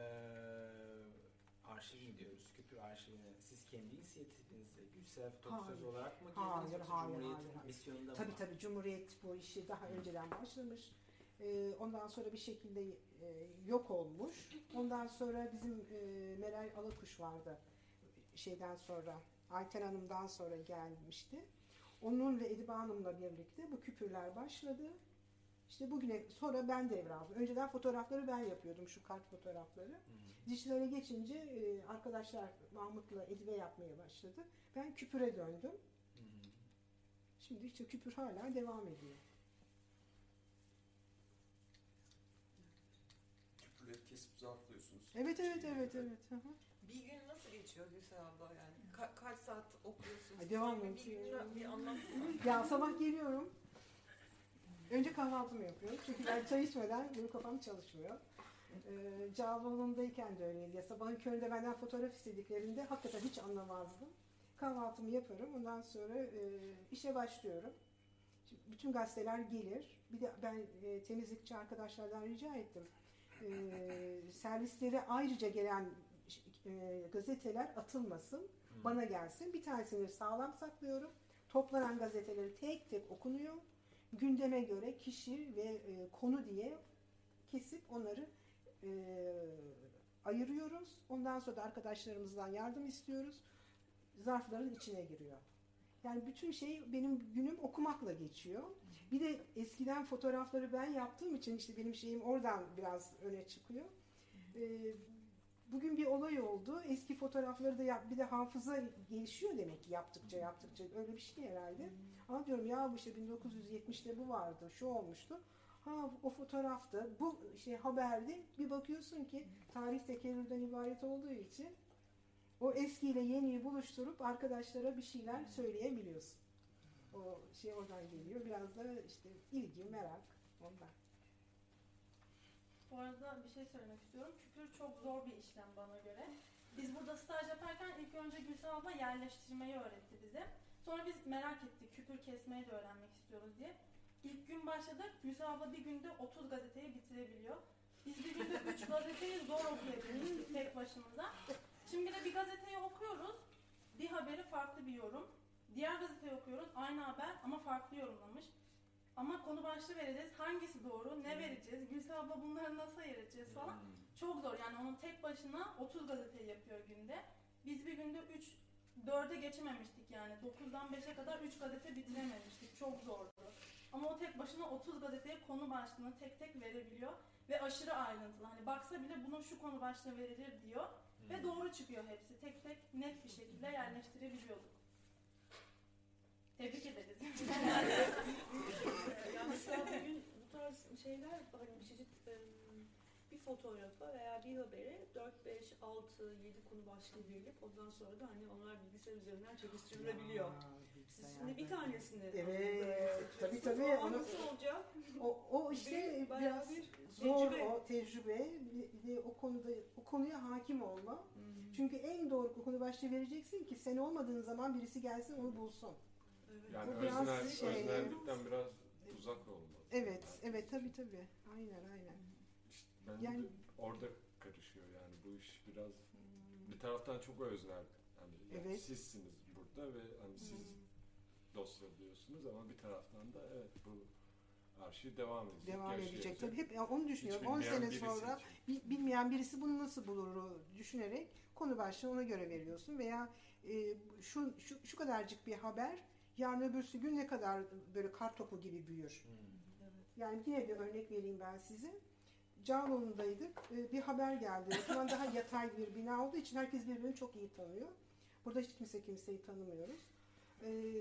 arşiv mi diyoruz? Küpür arşivine kendi inisiyatifinizle Gülsev Toksöz Hayır. olarak mı girdiniz? Hayır, hayır, Cumhuriyet'in hayır, hayır. misyonunda Tabii mı? tabii Cumhuriyet bu işi daha önceden başlamış. Ee, ondan sonra bir şekilde e, yok olmuş. Ondan sonra bizim e, Meral Alakuş vardı. Şeyden sonra Ayten Hanım'dan sonra gelmişti. Onun ve Edibe Hanım'la birlikte bu küpürler başladı. İşte bugüne sonra ben devraldım. Önceden fotoğrafları ben yapıyordum şu kart fotoğrafları. Hmm. Dijitale geçince e, arkadaşlar Mahmut'la Edibe yapmaya başladı. Ben küpüre döndüm. Şimdi işte küpür hala devam ediyor. Küpürleri kesip zarflıyorsunuz. Evet evet evet evet. Hı hı. Bir gün nasıl geçiyor Gülsel abla yani? Ka- kaç saat okuyorsun? Ay, devam et. Bir günü bir anlatsana. Ya sabah geliyorum. Önce kahvaltımı yapıyorum. Çünkü ben çay içmeden benim kafam çalışmıyor. Ee, Cağaloğlu'ndayken de öyleydi. Ya sabahın köründe benden fotoğraf istediklerinde hakikaten hiç anlamazdım. Kahvaltımı yaparım. Ondan sonra e, işe başlıyorum. Şimdi bütün gazeteler gelir. Bir de ben e, temizlikçi arkadaşlardan rica ettim. E, servislere ayrıca gelen e, gazeteler atılmasın. Bana gelsin. Bir tanesini sağlam saklıyorum. Toplanan gazeteleri tek tek okunuyor. Gündeme göre kişi ve e, konu diye kesip onları e, ayırıyoruz. Ondan sonra da arkadaşlarımızdan yardım istiyoruz. Zarfların içine giriyor. Yani bütün şey benim günüm okumakla geçiyor. Bir de eskiden fotoğrafları ben yaptığım için işte benim şeyim oradan biraz öne çıkıyor. Ee, bugün bir olay oldu. Eski fotoğrafları da yap, bir de hafıza gelişiyor demek ki yaptıkça yaptıkça öyle bir şey herhalde. Ama diyorum ya bu işte 1970'te bu vardı, şu olmuştu. Ha o fotoğrafta, bu şey haberde bir bakıyorsun ki tarih tekerrürden ibaret olduğu için o eskiyle yeniyi buluşturup arkadaşlara bir şeyler söyleyebiliyorsun. O şey oradan geliyor. Biraz da işte ilgi, merak ondan. Bu arada bir şey söylemek istiyorum. Küpür çok zor bir işlem bana göre. Biz burada staj yaparken ilk önce Gülsen abla yerleştirmeyi öğretti bize. Sonra biz merak ettik küpür kesmeyi de öğrenmek istiyoruz diye. İlk gün başladık. Gülsen abla bir günde 30 gazeteyi bitirebiliyor. Biz bir günde 3 gazeteyi zor okuyabilmiştik tek başımıza. Şimdi de bir gazeteyi okuyoruz. Bir haberi farklı bir yorum. Diğer gazeteyi okuyoruz. Aynı haber ama farklı yorumlamış. Ama konu başlığı vereceğiz. Hangisi doğru? Ne vereceğiz? Gülsen abla bunları nasıl ayıracağız falan. Çok zor. Yani onun tek başına 30 gazeteyi yapıyor günde. Biz bir günde 3 4'e geçememiştik yani. 9'dan 5'e kadar 3 gazete bitirememiştik. Çok zordu. Ama o tek başına 30 gazeteye konu başlığını tek tek verebiliyor. Ve aşırı ayrıntılı. Hani baksa bile bunun şu konu başlığı verilir diyor. Ve doğru çıkıyor hepsi. Tek tek net bir şekilde yerleştirebiliyorduk. Tebrik ederiz. yani mesela bugün bu tarz şeyler hani bir çeşit bir fotoğrafa veya bir habere 4, 5, 6, 7 konu başlığı verilip ondan sonra da hani onlar bilgisayar üzerinden çekiştirilebiliyor. Siz şimdi bir tanesini Evet, tabii tabii. O Onu, nasıl olacak? o, o işte Bir- biraz bir zor tecrübe. o tecrübe. Bir de o konuda o konuya hakim olma. Çünkü en doğru konu başlığı vereceksin ki sen olmadığın zaman birisi gelsin onu bulsun. Evet. Yani Bu biraz öznel, şey- öznellikten biraz uzak olmalı. Evet, evet tabii tabii. Aynen aynen. İşte ben Yani- de orada karışıyor yani bu iş biraz bir taraftan çok öznel. Yani, yani Evet. sizsiniz burada ve hani siz dosyalıyorsunuz ama bir taraftan da evet bu arşiv devam edecek. Devam edecek. yaşayacak. Tabii hep onu düşünüyorum. 10 bilmeyen sene sonra için. bi- bilmeyen birisi bunu nasıl bulur düşünerek konu başlığı ona göre veriyorsun veya e, şu, şu şu kadarcık bir haber yarın öbürsü gün ne kadar böyle kar topu gibi büyür. Yani yine bir örnek vereyim ben size. Cağaloğlu'ndaydık. Ee, Bir haber geldi. O zaman daha yatay bir bina olduğu için herkes birbirini çok iyi tanıyor. Burada hiç kimse kimseyi tanımıyoruz. Ee,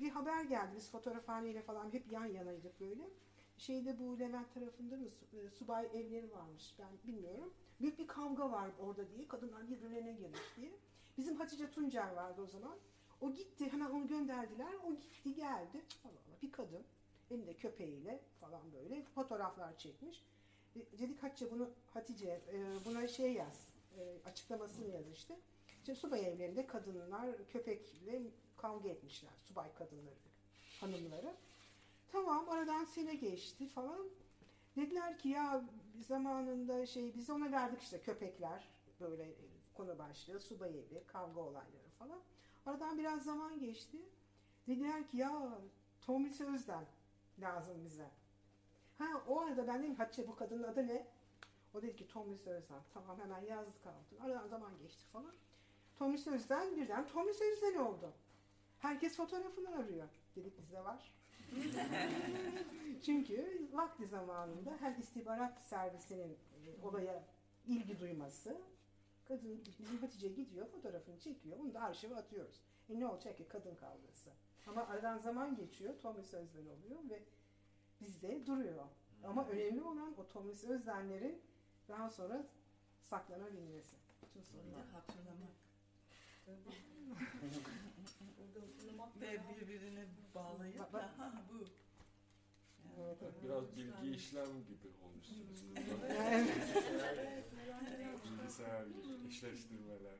Bir haber geldi. Biz fotoğrafhaneyle falan hep yan yanaydık böyle. Şeyde bu Levent tarafında mı e, subay evleri varmış ben bilmiyorum. Büyük bir kavga var orada diye. Kadınlar birbirlerine girmiş diye. Bizim Hatice Tuncer vardı o zaman. O gitti hemen onu gönderdiler. O gitti geldi. Allah Allah bir kadın elinde köpeğiyle falan böyle fotoğraflar çekmiş. E, Dedik Hatice bunu Hatice e, buna şey yaz e, açıklamasını yaz işte. İşte subay evlerinde kadınlar köpekle kavga etmişler. Subay kadınları, hanımları. Tamam aradan sene geçti falan. Dediler ki ya zamanında şey biz ona verdik işte köpekler böyle konu başlığı subay evi kavga olayları falan. Aradan biraz zaman geçti. Dediler ki ya Tomris Özden lazım bize. Ha o arada ben dedim Hatice bu kadının adı ne? O dedi ki Tomris Özden. Tamam hemen yazdık altına. Aradan zaman geçti falan. Tomris Özden birden Tomris Özden oldu. Herkes fotoğrafını arıyor. Dedik bizde var. Çünkü vakti zamanında hem istihbarat servisinin e, olaya ilgi duyması, kadın bizim Hatice gidiyor fotoğrafını çekiyor, bunu da arşive atıyoruz. E ne olacak ki kadın kavgası. Ama aradan zaman geçiyor, Thomas Özden oluyor ve bizde duruyor. Ama önemli olan o Thomas Özdenlerin daha sonra saklanabilmesi. Bütün Bir de sorunlar. hatırlamak. Ve birbirine bağlayıp Bak- bak- ha bu. Yani Evet, Evet, evet. Biraz bilgi işlem gibi olmuşsunuz. Bilgisayar işleştirmeler.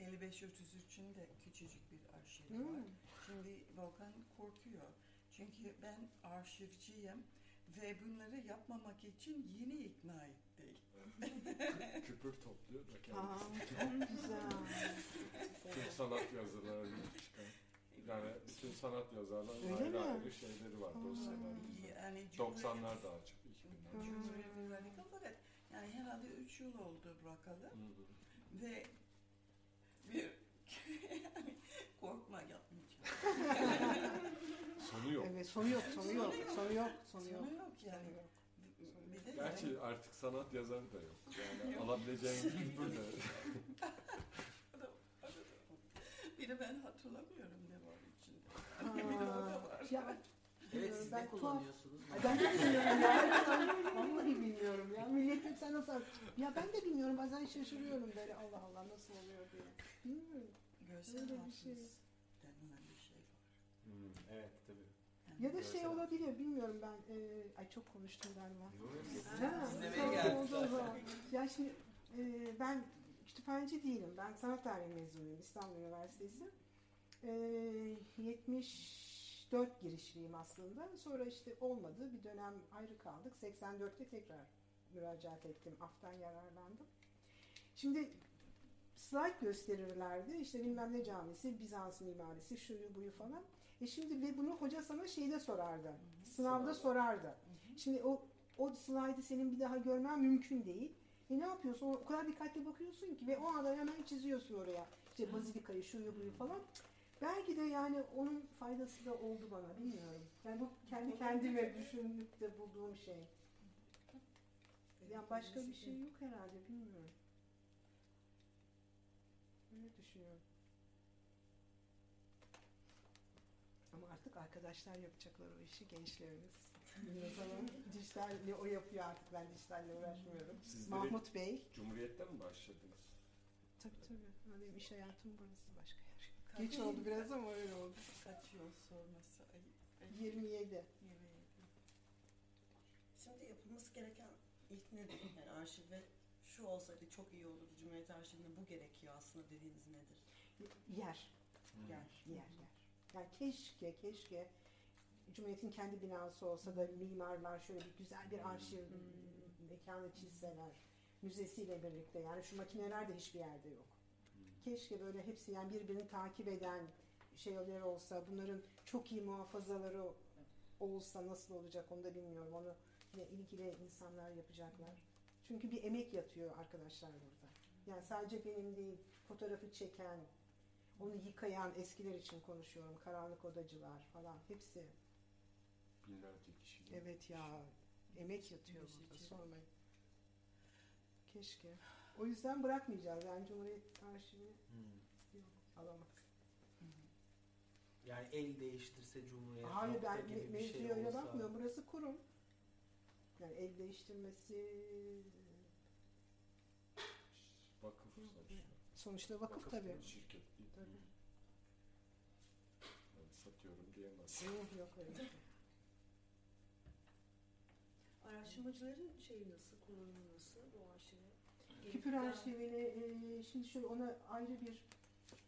yani 55-33'ün de küçücük bir arşivi Hmm. var. Şimdi Volkan korkuyor. Çünkü ben arşivciyim ve bunları yapmamak için yeni ikna ettik. Küpür topluyor da kendisi. güzel. Tüm sanat yazıları çıkan. Yani bütün sanat yazarların Öyle ayrı mi? ayrı şeyleri var dosyalar. Yani 90'lar daha çok 2000'ler. Hmm. Cumhuriyet radikal fakat Yani herhalde 3 yıl oldu bırakalı. Ve bir yani korkma yapmayacağım. Sonu yok. Evet sonu yok, sonu yok, sonu yok, sonu yok. Sonu yok yani. Yok. Bir de Gerçi artık sanat yazarı da yok. Yani alabileceğin böyle. bir de ben hatırlamıyorum ne var içinde. bir de o da var. Ya, Evet siz ben ne tuhaf- kullanıyorsunuz? Ay ben de bilmiyorum ya. Vallahi bilmiyorum ya. Milletin sen nasıl... Ya ben de bilmiyorum. Bazen şaşırıyorum böyle Allah Allah nasıl oluyor diye. Bilmiyorum. Görsel Öyle bir şey. denilen bir şey var. Hmm, evet tabii. Yani Ya da şey olabilir bilmiyorum ben. Ee, ay çok konuştum galiba. Ha, tamam, oldu o zaman. Ya şimdi e, ben kütüphaneci değilim. Ben sanat tarihi mezunuyum İstanbul Üniversitesi. E, 74 girişliyim aslında. Sonra işte olmadı. Bir dönem ayrı kaldık. 84'te tekrar müracaat ettim. Aftan yararlandım. Şimdi slide gösterirlerdi. İşte bilmem ne camisi, Bizans mimarisi, şuyu buyu falan. E şimdi ve bunu hoca sana şeyde sorardı. Sınavda sorardı. Şimdi o o slide'ı senin bir daha görmen mümkün değil. E ne yapıyorsun? O kadar dikkatli bakıyorsun ki ve o anda hemen çiziyorsun oraya. İşte bazilikayı, şuyu buyu falan. Belki de yani onun faydası da oldu bana bilmiyorum. Yani bu kendi kendime düşünüp de bulduğum şey. Yani başka bir şey yok herhalde bilmiyorum. Öyle düşünüyorum. Artık arkadaşlar yapacaklar o işi gençlerimiz. zaman dijitalle o yapıyor artık ben dijitalle uğraşmıyorum. Siz Mahmut Bey. Cumhuriyet'te mi başladınız? Tabii tabii. Benim iş hayatım burası başka yer. yok. Kaç- Geç oldu biraz ama öyle oldu. Kaç yıl sonrası? Ay, ay, 27. 27. Şimdi yapılması gereken ilk nedir? Yani arşivde şu olsaydı çok iyi olur. Cumhuriyet Arşivinde bu gerekiyor aslında dediğiniz nedir? Yer. Hmm. Yer, yer, yer. Yani keşke, keşke Cumhuriyet'in kendi binası olsa da mimarlar şöyle bir güzel bir arşiv mekanı çizseler. Müzesiyle birlikte. Yani şu makineler de hiçbir yerde yok. Keşke böyle hepsi yani birbirini takip eden şeyler olsa, bunların çok iyi muhafazaları olsa nasıl olacak onu da bilmiyorum. Onu yine ilgili insanlar yapacaklar. Çünkü bir emek yatıyor arkadaşlar burada. Yani sadece benim değil, fotoğrafı çeken, onu yıkayan eskiler için konuşuyorum. Karanlık odacılar falan hepsi. Binlerce kişi. Evet ya emek yatıyor Müzik burada sormayın. Keşke. O yüzden bırakmayacağız. Yani Cumhuriyet Arşivini Hmm. yok, alamaz. Yani el değiştirse Cumhuriyet Hayır ben gibi me- bir mevzuya şey öyle olsa- bakmıyorum. Burası kurum. Yani el değiştirmesi Vakıf sonuçta. Sonuçta vakıf tabii. Şirket değil. Tabii. Yani satıyorum diyemezsin. Yok yok öyle. Araştırmacıların şeyi nasıl, kullanımı nasıl bu arşivi? Küpür arşivini e, şimdi şöyle ona ayrı bir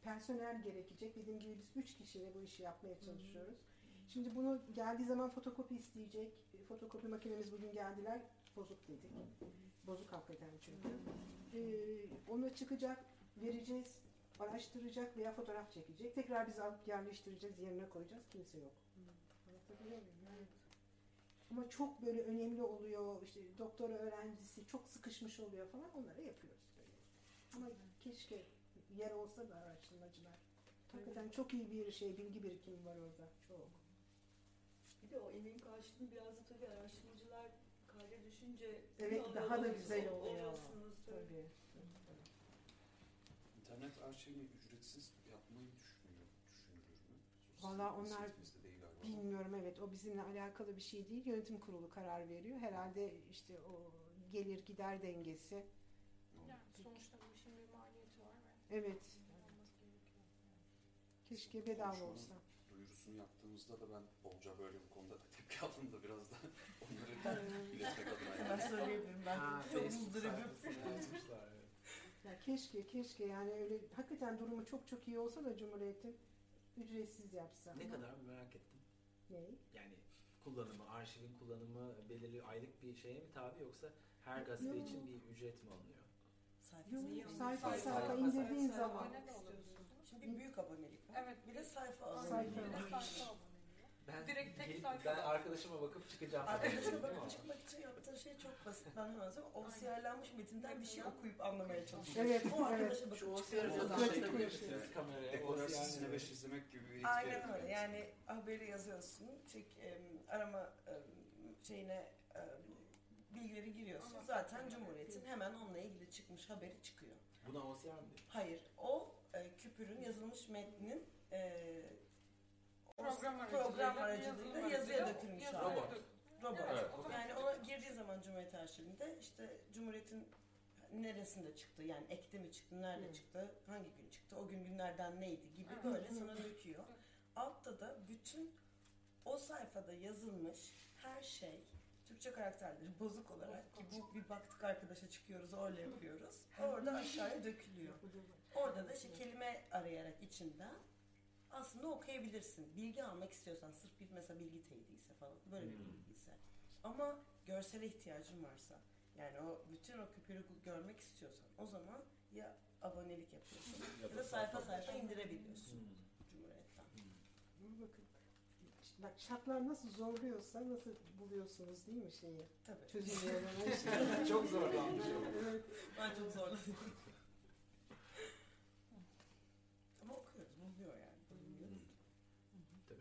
personel gerekecek. Dediğim gibi biz üç kişiyle bu işi yapmaya çalışıyoruz. Şimdi bunu geldiği zaman fotokopi isteyecek. Fotokopi makinemiz bugün geldiler. Bozuk dedik. Bozuk hakikaten çünkü. E, ona çıkacak, vereceğiz, araştıracak veya fotoğraf çekecek. Tekrar biz alıp yerleştireceğiz, yerine koyacağız. Kimse yok. Anlatabiliyor muyum? Evet. Ama çok böyle önemli oluyor. İşte doktora öğrencisi çok sıkışmış oluyor falan. Onları yapıyoruz. Böyle. Ama keşke yer olsa da araştırmacılar. Hakikaten çok iyi bir şey, bilgi birikimi var orada. Çok. Bir de o emeğin karşılığını biraz da tabii araştırmacılar kayda düşünce Evet, daha da güzel oluyor. tabii. Tabii. İnternet arşivini ücretsiz yapmayı düşünüyor, düşünülür mü? Vallahi onlar İnisiyatifimizde değil galiba. Bilmiyorum evet o bizimle alakalı bir şey değil. Yönetim kurulu karar veriyor. Herhalde işte o gelir gider dengesi. Yani sonuçta bu işin bir maliyeti var ve Evet. olması gerekiyor. Keşke bedava Konuşmanın olsa. Duyurusunu yaptığımızda da ben bolca böyle bu konuda tepki aldım da biraz da onları iletmek adına. Yani. söyleyebilirim. Ben Ha, çok Facebook sayfasına yazmışlar, evet. Ya keşke keşke yani öyle hakikaten durumu çok çok iyi olsa da Cumhuriyet'in ücretsiz yapsa. Ne Ama kadar merak ettim. Ne? Yani kullanımı, arşivin kullanımı belirli aylık bir şeye mi tabi yoksa her gazete Yok. için bir ücret mi alınıyor? Sayfasını Yok, yalnız- sayfa sayfa, indirdiğin zaman. Şimdi büyük abonelik var. Evet. Bir de sayfa abonelik. Bir de Sayfa. aboneliği. Ben Direkt Tek Gelip sayfa. ben arkadaşıma bakıp çıkacağım. Arkadaşına mi? bakıp çıkmak için yaptığı şey çok basit. Ben hemen söyleyeyim. O siyerlenmiş metinden bir şey okuyup anlamaya çalışıyor. Evet, O arkadaşa bakıp Şu çıkıyor. Pratik şey misiniz kameraya? Sinebeş nedir? izlemek gibi bir Aynen öyle. Yani haberi yazıyorsun. Çek, arama şeyine bilgileri giriyorsun. Zaten Cumhuriyet'in hemen onunla ilgili çıkmış haberi çıkıyor. Buna OCR mı diyor? Hayır, o e, küpürün yazılmış metnin e, Program program aracılığıyla, aracılığıyla yazılım yazıya aracılığıyla dökülmüş hali. Robot. Robot. Evet. Yani ona girdiği zaman Cumhuriyet Arşivinde işte Cumhuriyet'in neresinde çıktı yani ekte mi çıktı, nerede çıktı, hangi gün çıktı, o gün günlerden neydi gibi böyle sana döküyor. Altta da bütün o sayfada yazılmış her şey Türkçe karakterleri bozuk olarak ki bu bir baktık arkadaşa çıkıyoruz öyle yapıyoruz. Orada aşağıya dökülüyor. Orada da işte kelime arayarak içinden aslında okuyabilirsin. Bilgi almak istiyorsan sırf bir mesela bilgi teyidiyse falan böyle bir Hmm. bilgiyse. Ama görsele ihtiyacın varsa yani o bütün o küpürü görmek istiyorsan o zaman ya abonelik yapıyorsun ya da sayfa sayfa indirebiliyorsun Hmm. Cumhuriyet'ten. Dur bakın. Bak şartlar nasıl zorluyorsa nasıl buluyorsunuz değil mi şeyi? Tabii. Çözüm yolunu. Çok zorlanmış. evet. Ben çok zorladım. Ama okuyoruz, buluyor yani. Buluyor değil. Tabii.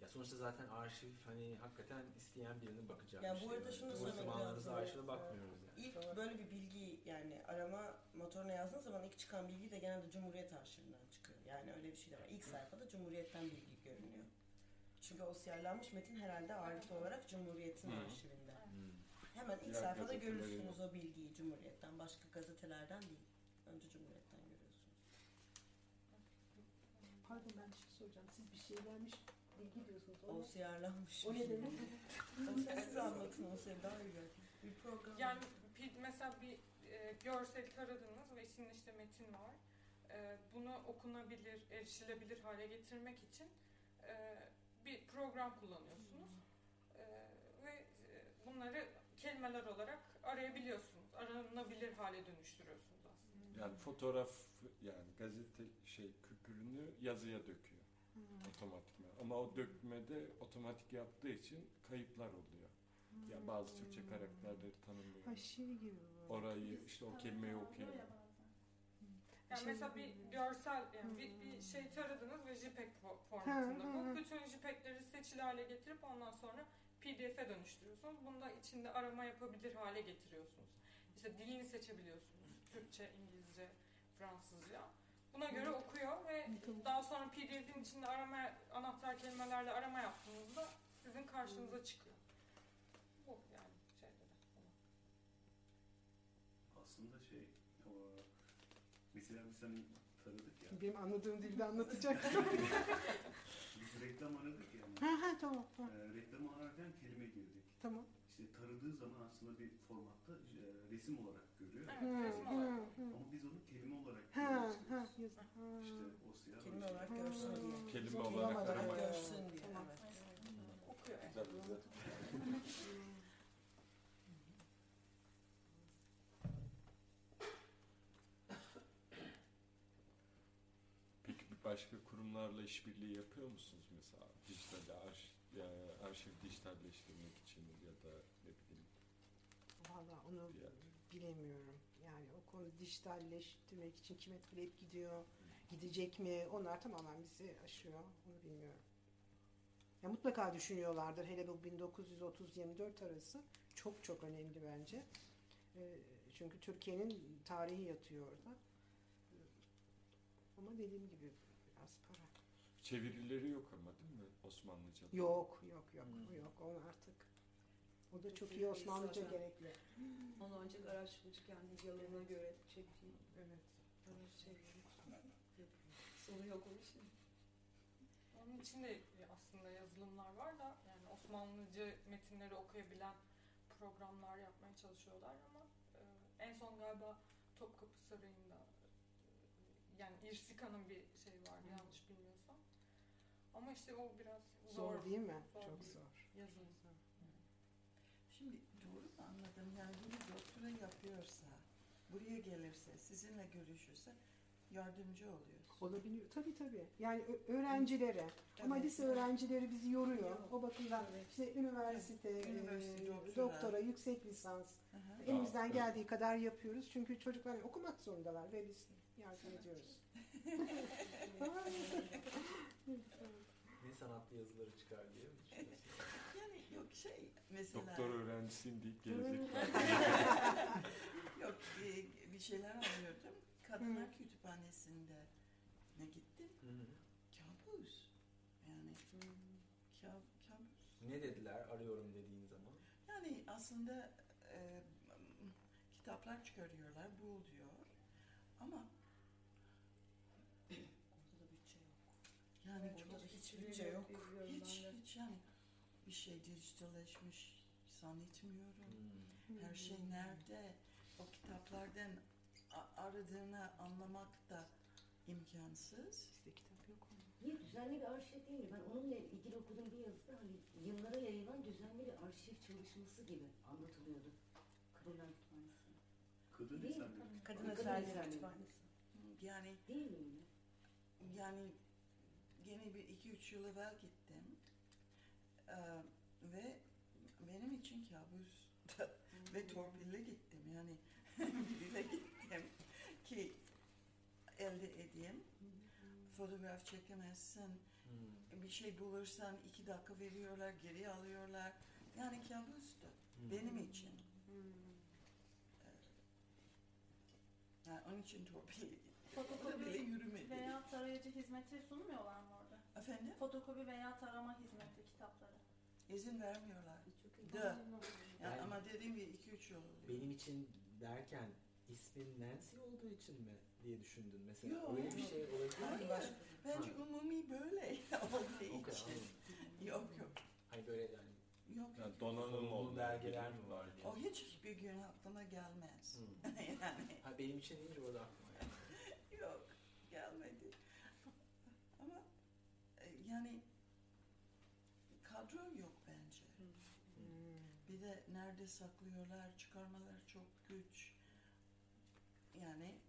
Ya sonuçta zaten arşiv hani hakikaten isteyen birinin bakacağı Ya bir bu şey. arada şunu Bu söylemek zamanlarımızda arşive bakmıyoruz yani. İlk böyle bir bilgi yani arama motoruna yazdığın zaman ilk çıkan bilgi de genelde Cumhuriyet Arşivinden çıkıyor. Yani öyle bir şey de var. İlk sayfada Cumhuriyet'ten bilgi görünüyor. Çünkü o siyerlenmiş metin herhalde ağırlıklı olarak Cumhuriyet'in Hı. arşivinde. Hmm. Hemen ilk Diğer sayfada görürsünüz o bilgiyi Cumhuriyet'ten. Başka gazetelerden değil. Önce Cumhuriyet'ten görüyorsunuz. Pardon ben bir şey soracağım. Siz bir şey vermiş bilgi diyorsunuz. O, O ne? siyerlenmiş. o ne demek? O sen siz anlatın o şey daha iyi belki. Bir program. Yani bir- mesela bir e, görsel taradınız ve içinde işte metin var. E, bunu okunabilir, erişilebilir hale getirmek için e, bir program kullanıyorsunuz. E, ve e, bunları kelimeler olarak arayabiliyorsunuz. Aranabilir hale dönüştürüyorsunuz aslında. Yani fotoğraf yani gazete şey küpürünü yazıya döküyor. Otomatikman. Ama o dökmede otomatik yaptığı için kayıplar oluyor. Ya bazı Türkçe karakterleri tanımıyor. Ha şey gibi bu. Orayı işte o kelimeyi okuyamıyor. Yani Şey mesela bir görsel, yani bir, Hmm. bir şey taradınız ve JPEG fo- formatında ha. bu. Bütün JPEG'leri seçili hale getirip ondan sonra PDF'e dönüştürüyorsunuz. Bunda içinde arama yapabilir hale getiriyorsunuz. İşte dilini seçebiliyorsunuz. Türkçe, İngilizce, Fransızca. Buna göre okuyor ve daha sonra PDF'in içinde arama anahtar kelimelerle arama yaptığınızda sizin karşınıza çıkıyor. Bu yani şeyde de. Aslında şey, o, mesela biz hani taradık ya, Benim anladığım dilde anlatacaktım. biz reklam aradık ya. ha ha tamam. Ha, E, reklamı ararken kelime girdik. tamam. İşte taradığı zaman aslında bir formatta e, resim olarak görüyor. Evet, resim olarak. Ama biz onu kelime olarak görüyoruz. ha yazı. Ha. İşte o siyah Kelime şey. olarak görsün diye. Kelime Kelime olarak olarak arama. Görsün diye. Evet. Okuyor. Güzel güzel. Peki bir başka kurumlarla işbirliği yapıyor musunuz mesela dijital arşiv, yani arşiv dijitalleştirmek için ya da ne bileyim Valla onu diğer bilemiyorum. Yani o konu dijitalleştirmek için kime talep gidiyor, gidecek mi? Onlar tamamen bizi aşıyor. Onu bilmiyorum. Ya mutlaka düşünüyorlardır. Hele bu 1930-24 arası çok çok önemli bence. Ee, çünkü Türkiye'nin tarihi yatıyor orada. Ama dediğim gibi biraz para. Çevirileri yok ama değil mi Osmanlıca'da? Yok, yok, yok, Hmm. yok. O artık. O da çok iyi Osmanlıca zaten- gerekli. Onu ancak araştırmacı kendi yalına göre çektiği Evet. şeyleri yapıyor. Sonu yok o işin. Onun için de aslında yazılımlar var da yani Osmanlıcı metinleri okuyabilen programlar yapmaya çalışıyorlar ama e, en son galiba Topkapı Sarayı'nda e, yani İrsika'nın bir şey vardı yanlış bilmiyorsam. Ama işte o biraz zor, Zor değil mi? Zor Çok değil. zor. yazılım. Şimdi doğru mu anladım? Yani bunu doktora yapıyorsa, buraya gelirse, sizinle görüşürse yardımcı oluyorsun. Olabiliyor. Tabii tabii. Yani öğrencilere. Ama Evet. lise öğrencileri bizi yoruyor. O bakımdan işte üniversite, Evet, üniversite, e, doktora. doktora, yüksek lisans Aha. elimizden geldiği kadar yapıyoruz. Çünkü çocuklar okumak zorundalar ve biz yardım ediyoruz. Sanatlı yazıları çıkar diye mi düşünüyorsun? Yani yok şey mesela Doktor öğrencisiyim deyip gelecek. yok e, bir şeyler anlıyordum. Kadınlar Kütüphanesi'nde ne gittim? Kabus. Yani kab- kabus. ne dediler arıyorum dediğin zaman? Yani aslında e, kitaplar çıkarıyorlar, bul diyor. Ama Ortada bütçe yok. Yani çok hiç Hiçbiri bütçe yok. biliyorum hiç hiç yani bir şey dijitalleşmiş zannetmiyorum. Hmm. Her şey nerede? O kitaplardan aradığını anlamak da imkansız. Bizde kitap yok. Niye düzenli bir arşiv değil mi? Ben onunla ilgili okuduğum bir yazıda hani yıllara yayılan düzenli bir arşiv çalışması gibi anlatılıyordu. Kadınlar Kütüphanesi'nde. Kadın eserleri. Kadın Kadın Eserleri. Kütüphanesi. Yani Değil mi yani gene bir iki üç yıl evvel gittim. Ee, ve benim için kabus ve torpille gittim. Yani biriyle gittim ki elde edeyim. Fotoğraf çekemezsin. Hmm. bir şey bulursan iki dakika veriyorlar geri alıyorlar. Yani kabustu Hmm. benim için. Yani onun için torpille gittim. Bile Fotokopi yürümedi veya tarayıcı hizmeti sunmuyorlar mı? Efendim Fotokopi veya tarama hizmeti kitapları. izin vermiyorlar Çok iyi. Da. Yani ama dediğim gibi iki üç yıl oluyor. Benim için derken ismin Nancy olduğu için mi diye düşündün mesela? Yok. Öyle bir şey olabilir mi? Hayır, bence umumi böyle olduğu için. Yok yok. Hani böyle yani Yok. Yani donanım olmalı. belgeler mi var diye. O hiç hiçbir gün aklıma gelmez. Hmm. yani Ha, benim için deyince orada aklıma geldi. yok gelmedi. Ama e, yani kadro yok bence. Bir de nerede saklıyorlar, çıkarmalar çok güç. Yani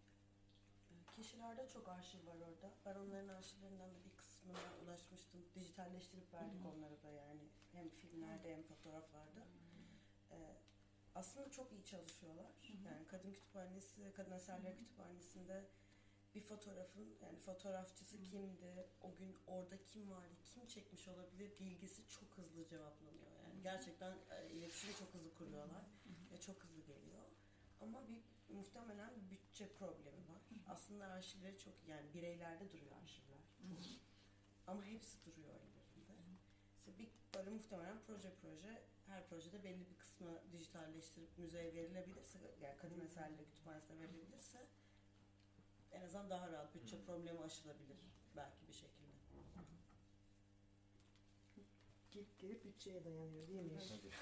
Kişilerde çok arşiv var orada. Ben onların arşivlerinden de bir kısmına ulaşmıştım. Dijitalleştirip verdik hı. onlara da yani. Hem filmlerde hem fotoğraflarda. Ee, aslında çok iyi çalışıyorlar. hı. Yani Kadın Kütüphanesi, Kadın Eserleri Kütüphanesi'nde bir fotoğrafın yani fotoğrafçısı kimdi, o gün orada kim vardı, kim çekmiş olabilir bilgisi çok hızlı cevaplanıyor. Yani gerçekten e, iletişimi çok hızlı kuruyorlar ve çok hızlı geliyor. Ama bir muhtemelen bütçe problemi var. Aslında arşivleri çok yani bireylerde duruyor arşivler. Ama hepsi duruyor ellerinde. İşte bir böyle muhtemelen proje proje her projede belli bir kısmı dijitalleştirip müzeye verilebilirse yani kadın eserleri kütüphanesine verilebilirse en azından daha rahat bütçe problemi aşılabilir belki bir şekilde. Gelip gelip bütçeye dayanıyor değil mi? Tabii.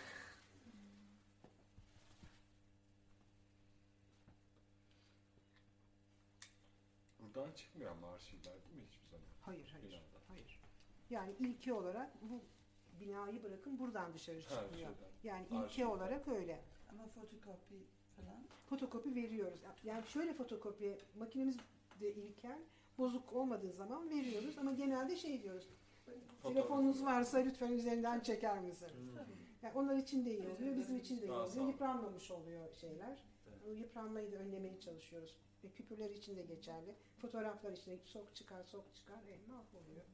Buradan çıkmıyor ama arşivler değil mi hiçbir zaman? Hayır hayır. Binada. Hayır. Yani ilki olarak bu binayı bırakın buradan dışarı çıkmıyor. şeyden. Yani ilki Arşivden. olarak öyle. ama fotokopi falan. Fotokopi veriyoruz. Yani şöyle fotokopi makinemiz de ilkel bozuk olmadığı zaman veriyoruz ama genelde şey diyoruz. Telefonunuz varsa lütfen üzerinden çeker misiniz? Hmm. Yani onlar için de iyi oluyor, bizim için de iyi oluyor. Yıpranmamış oluyor şeyler. Evet. O yıpranmayı da önlemeye çalışıyoruz. E, küpürler için de geçerli. Fotoğraflar için de sok çıkar, sok çıkar. E, mahvoluyor.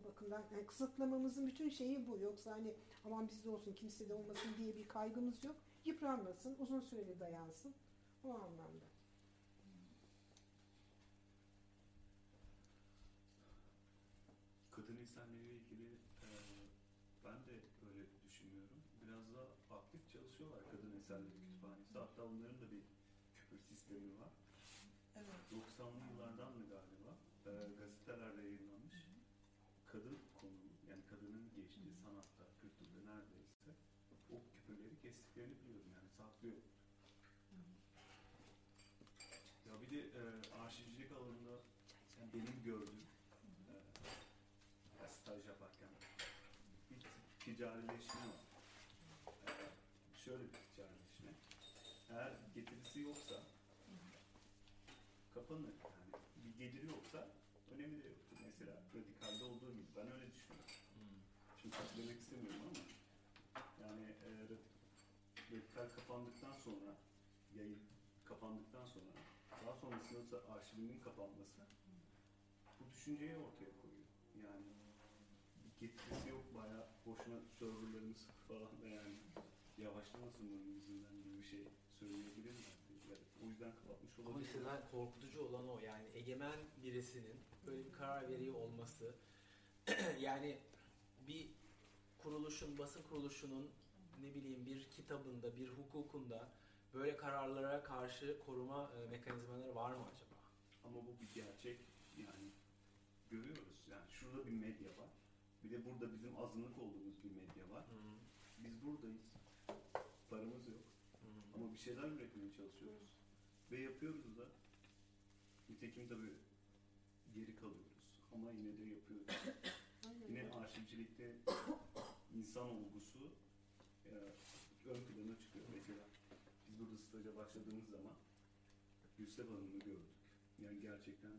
O bakımdan yani kısıtlamamızın bütün şeyi bu. Yoksa hani aman bizde olsun, kimsede olmasın diye bir kaygımız yok. Yıpranmasın, uzun süreli dayansın. O anlamda. Kadın eserleriyle ilgili e, ben de öyle düşünüyorum. Biraz daha aktif çalışıyorlar Kadın Eserleri Kütüphanesi. Hatta onların da bir küpür sistemi var. Evet. 90'lı yıllardan mı galiba e, gazetelerde yayınlanmış. Kadın konumu yani kadının geçtiği sanatta, kültürde neredeyse o kestiklerini biliyorum yani saklıyor. Ya bir de e, arşivcilik alanında yani benim gördüğüm e, staj yaparken bir ticarileşme var. E, şöyle bir ticarileşme. Eğer getirisi yoksa kapanır. Yani geliri yoksa önemi de yoktur. Mesela radikalde olduğu gibi ben öyle düşünüyorum. Şimdi demek istemiyorum ama radikal kapandıktan sonra yayın kapandıktan sonra daha sonrasında da arşivinin kapanması bu düşünceyi ortaya koyuyor. Yani bir getirisi yok bayağı boşuna serverlarımız falan da yani yavaşlamasın bunun yüzünden gibi bir şey söyleyebilir mi? Yani o yüzden kapatmış olabilir. Ama işte zaten korkutucu olan o yani egemen birisinin böyle bir karar veriyor olması yani bir kuruluşun, basın kuruluşunun ne bileyim bir kitabında, bir hukukunda böyle kararlara karşı koruma e, mekanizmaları var mı acaba? Ama bu bir gerçek yani görüyoruz yani şurada bir medya var. Bir de burada bizim azınlık olduğumuz bir medya var. Biz buradayız. Paramız yok. Ama bir şeyler üretmeye çalışıyoruz. Ve yapıyoruz da. Nitekim tabii geri kalıyoruz. Ama yine de yapıyoruz. yine arşivcilikte insan olgusu e, ön plana çıkıyor. Mesela biz burada staja başladığımız zaman Gülsev Hanım'ı gördük. Yani gerçekten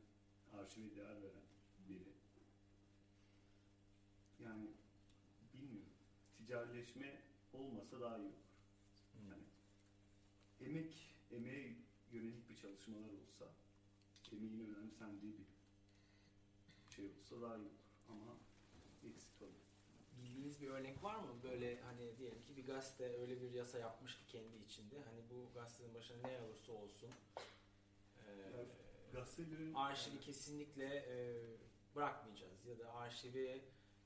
arşive değer veren biri. Yani bilmiyorum. Ticarileşme olmasa daha iyi olur. Yani emek, emeğe yönelik bir çalışmalar olsa, emeğin önemsendiği bir şey olsa daha iyi olur. Ama. Bildiğiniz bir örnek var mı? Böyle hani diyelim ki bir gazete öyle bir yasa yapmış ki kendi içinde. Hani bu gazetenin başına ne olursa olsun e, gazetelerin arşivi kesinlikle e, bırakmayacağız ya da arşivi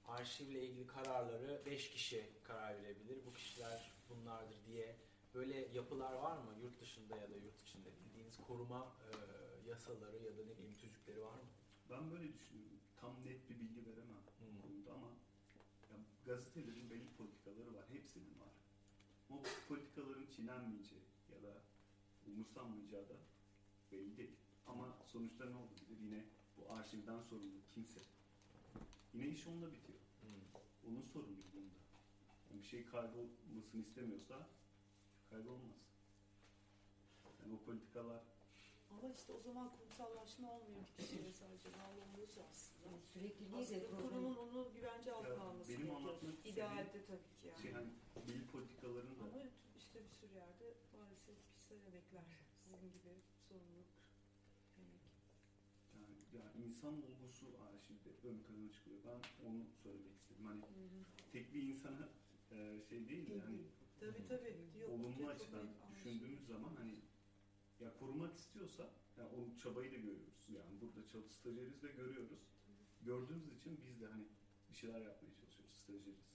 arşivle ilgili kararları 5 kişi karar verebilir. Bu kişiler bunlardır diye böyle yapılar var mı yurt dışında ya da yurt içinde bildiğiniz koruma e, yasaları ya da ne bileyim tüzükleri var mı? Ben böyle düşünüyorum. Tam net bir bilgi veremem bu konuda ama ya gazetelerin belli politikaları var. Hepsinin var. Ama bu politikaların çiğnenmeyeceği ya da umursanmayacağı da belli değil. Ama sonuçta ne olabilir? Yine bu arşivden sorumlu kimse. Yine iş onunla bitiyor. Onun sorumluluğunda. Yani bir şey kaybolmasını istemiyorsa kaybolmaz. Yani o politikalar Ama işte o zaman kurumsallaşma olmuyor bir kişiye sadece bağlı oluyorsa aslında. Yani sürekliliği Aslında de problem. kurumun onu güvence altına alması benim gerekiyor. anlatmak istediğim İdealde tabii ki yani. şey hani belli politikaların da Ama işte bir sürü yerde maalesef kişisel emekler, sizin gibi sorumluluk, emek. yani, yani insan olgusu arşivde ön plana çıkıyor. Ben onu söylemek istedim. Hani tek bir insana e, şey değil de hani Tabii tabii. Yok, olumlu açıdan anlaşılıyor. düşündüğümüz zaman hani ya korumak istiyorsa yani o çabayı da görüyoruz. Yani burada çalış stajyeriz ve görüyoruz. Gördüğümüz için biz de hani bir şeyler yapmaya çalışıyoruz stajyeriz.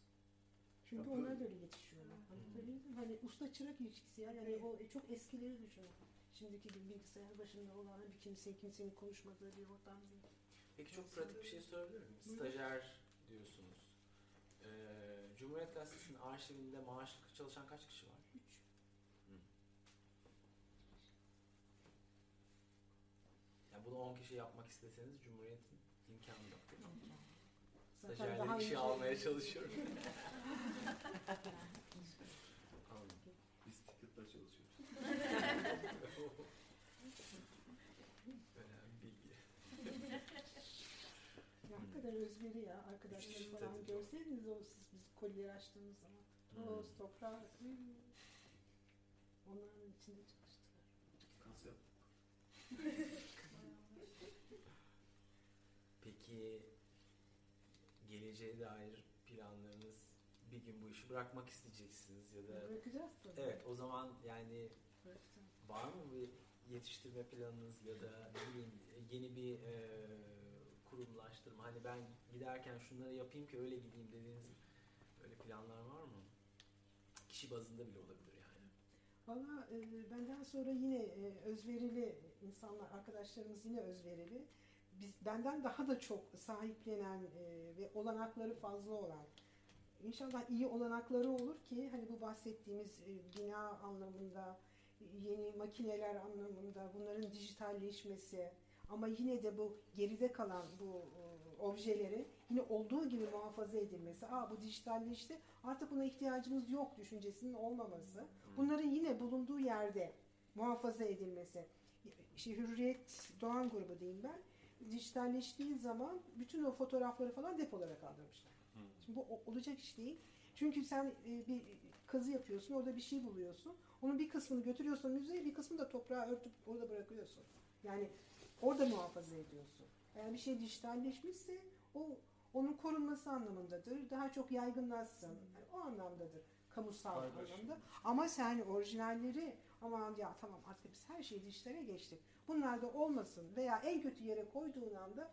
Çünkü Ya onlar böyle- da öyle yetişiyorlar. Anlatabildim mi? Hani usta çırak ilişkisi ya. Yani o çok eskileri düşünün. Şimdiki bir bilgisayar başında olan bir kimsenin kimsenin konuşmadığı bir ortam değil. Peki çok pratik bir şey sorabilir miyim? Stajyer diyorsunuz. Ee, Cumhuriyet Gazetesi'nin arşivinde maaşlı çalışan kaç kişi var? Üç. Yani bunu 10 kişi yapmak isteseniz Cumhuriyet'in imkanı yok? Zaten Stajyerleri işe almaya çalışıyorum. Anladım. Biz ticket'la çalışıyoruz. Önemli bilgi. Ya hakikaten özveri ya. Arkadaşları Üç falan tabii. görseydiniz o siz biz kolileri açtığımız zaman. Toz, Hmm. toprak. hmm. Onların içinde çalıştılar. Kas yap. Peki geleceğe dair planlarınız bir gün bu işi bırakmak isteyeceksiniz ya da Bırakacağız tabii. evet o zaman yani Bırakacağız. var mı bir yetiştirme planınız ya da ne bileyim yeni bir e, kurumlaştırma hani ben giderken şunları yapayım ki öyle gideyim dediğiniz böyle planlar var mı? Kişi bazında bile olabilir yani. Valla e, benden sonra yine e, özverili insanlar, arkadaşlarımız yine özverili. Biz benden daha da çok sahiplenen e, ve olanakları fazla olan. İnşallah iyi olanakları olur ki hani bu bahsettiğimiz e, bina anlamında, yeni makineler anlamında bunların dijitalleşmesi ama yine de bu geride kalan bu e, objeleri yine olduğu gibi muhafaza edilmesi. Aa bu dijitalleşti artık buna ihtiyacımız yok düşüncesinin olmaması. Bunların yine bulunduğu yerde muhafaza edilmesi. İşte Hürriyet Doğan grubu diyeyim ben. Dijitalleştiği zaman bütün o fotoğrafları falan depolara kaldırmışlar. Hı. Şimdi bu olacak iş değil. Çünkü sen e, bir kazı yapıyorsun, orada bir şey buluyorsun. Onun bir kısmını götürüyorsun müzeye, bir kısmını da toprağa örtüp orada bırakıyorsun. Yani orada muhafaza ediyorsun. Eğer bir şey dijitalleşmişse o onun korunması anlamındadır. Daha çok yaygınlaşsın. Yani o anlamdadır. Kamusal Paylaşım. anlamda. Ama sen orijinalleri aman ya tamam artık biz her şeyi dijitale geçtik. Bunlar da olmasın veya en kötü yere koyduğun anda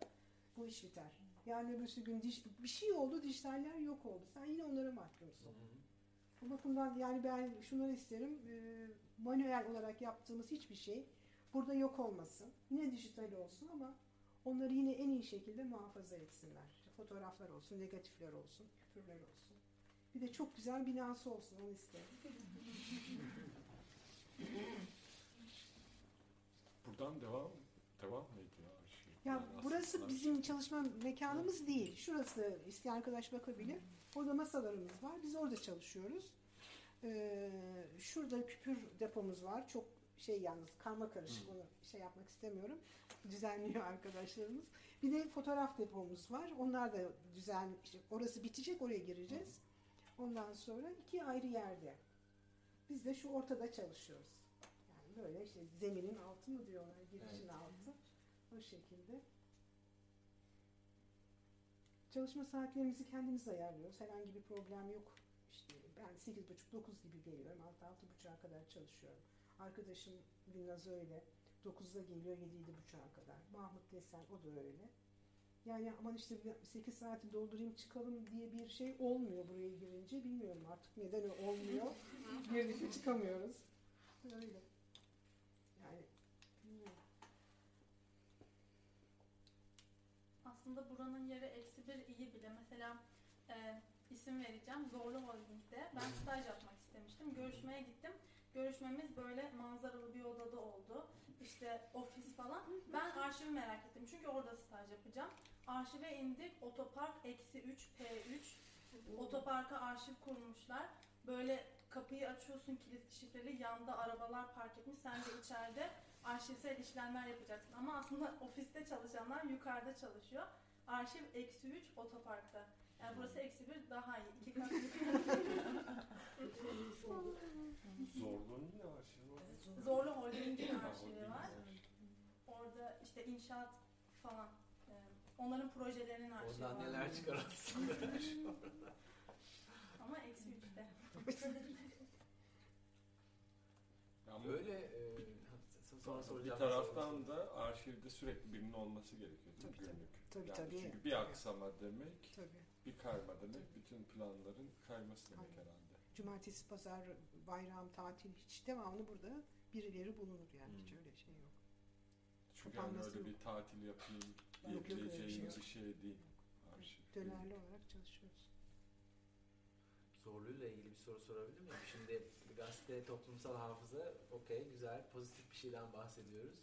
bu iş biter. Yani öbürsü gün diş, bir şey oldu, dijitaller yok oldu. Sen yine onlara mahkumsun. Bu bakımdan yani ben şunları isterim. e, manuel olarak yaptığımız hiçbir şey burada yok olmasın. Yine dijital olsun ama onları yine en iyi şekilde muhafaza etsinler. İşte fotoğraflar olsun, negatifler olsun, küpürler olsun. Bir de çok güzel binası olsun onu isterim. Buradan devam devam mı ediyor arşiv? Ya Yani burası bizim çalışma mekanımız değil. Şurası isteyen arkadaş bakabilir. Orada masalarımız var. Biz orada çalışıyoruz. Ee, şurada küpür depomuz var. Çok şey yalnız karma karışık onu şey yapmak istemiyorum. Düzenliyor arkadaşlarımız. Bir de fotoğraf depomuz var. Onlar da düzen işte orası bitecek oraya gireceğiz. Ondan sonra iki ayrı yerde. Biz de şu ortada çalışıyoruz. Yani böyle işte zeminin altı mı diyorlar, girişin altı. O şekilde. Çalışma saatlerimizi kendimiz ayarlıyoruz. Herhangi bir problem yok. İşte ben 8.30-9 gibi geliyorum. 6-6.30'a kadar çalışıyorum. Arkadaşım Gülnaz öyle. 9'da geliyor 7-7.30'a kadar. Mahmut Desen o da öyle. Yani aman işte 8 saati doldurayım çıkalım diye bir şey olmuyor buraya girince. Bilmiyorum artık neden olmuyor. Girdik çıkamıyoruz. Öyle. Yani bilmiyorum. Aslında buranın yeri eksi bir iyi bile. Mesela e, isim vereceğim. Zorlu Holding'de. Ben staj yapmak istemiştim. Görüşmeye gittim. Görüşmemiz böyle manzaralı bir odada oldu. İşte ofis falan. Ben arşivi merak ettim. Çünkü orada staj yapacağım. Arşive indik. Otopark eksi 3 P3. Otoparka arşiv kurmuşlar. Böyle kapıyı açıyorsun kilitli şifreli. Yanda arabalar park etmiş. Sen de içeride arşivsel işlemler yapacaksın. Ama aslında ofiste çalışanlar yukarıda çalışıyor. Arşiv eksi 3 otoparkta. Yani burası eksi 1 daha iyi. İki kat. Zorluğun ne arşivi var? Zorlu Holding'in arşivi var. Orada işte inşaat falan. Onların projelerinin arşivi Oradan var. neler çıkar aslında. Ama eksi 3'te. Yani Böyle e, sonra bir soracağım. taraftan da arşivde sürekli birinin olması gerekiyor? Tabii, tabii. günlük. Tabii, yani tabii. Çünkü bir aksama demek, Tabii. bir kayma demek, bütün planların kayması demek Aynen. herhalde. Cumartesi, pazar, bayram, tatil hiç devamlı burada birileri bulunur yani hiç Hmm. öyle şey yok. Çünkü yani öyle yok. bir tatil yapayım Yok, yok, öyle bir şey yok. bir şey değil. Arşiv. Dönerli olarak çalışıyoruz. Zorlu'yla ilgili bir soru sorabilir miyim? Şimdi gazete toplumsal hafıza okey güzel pozitif bir şeyden bahsediyoruz.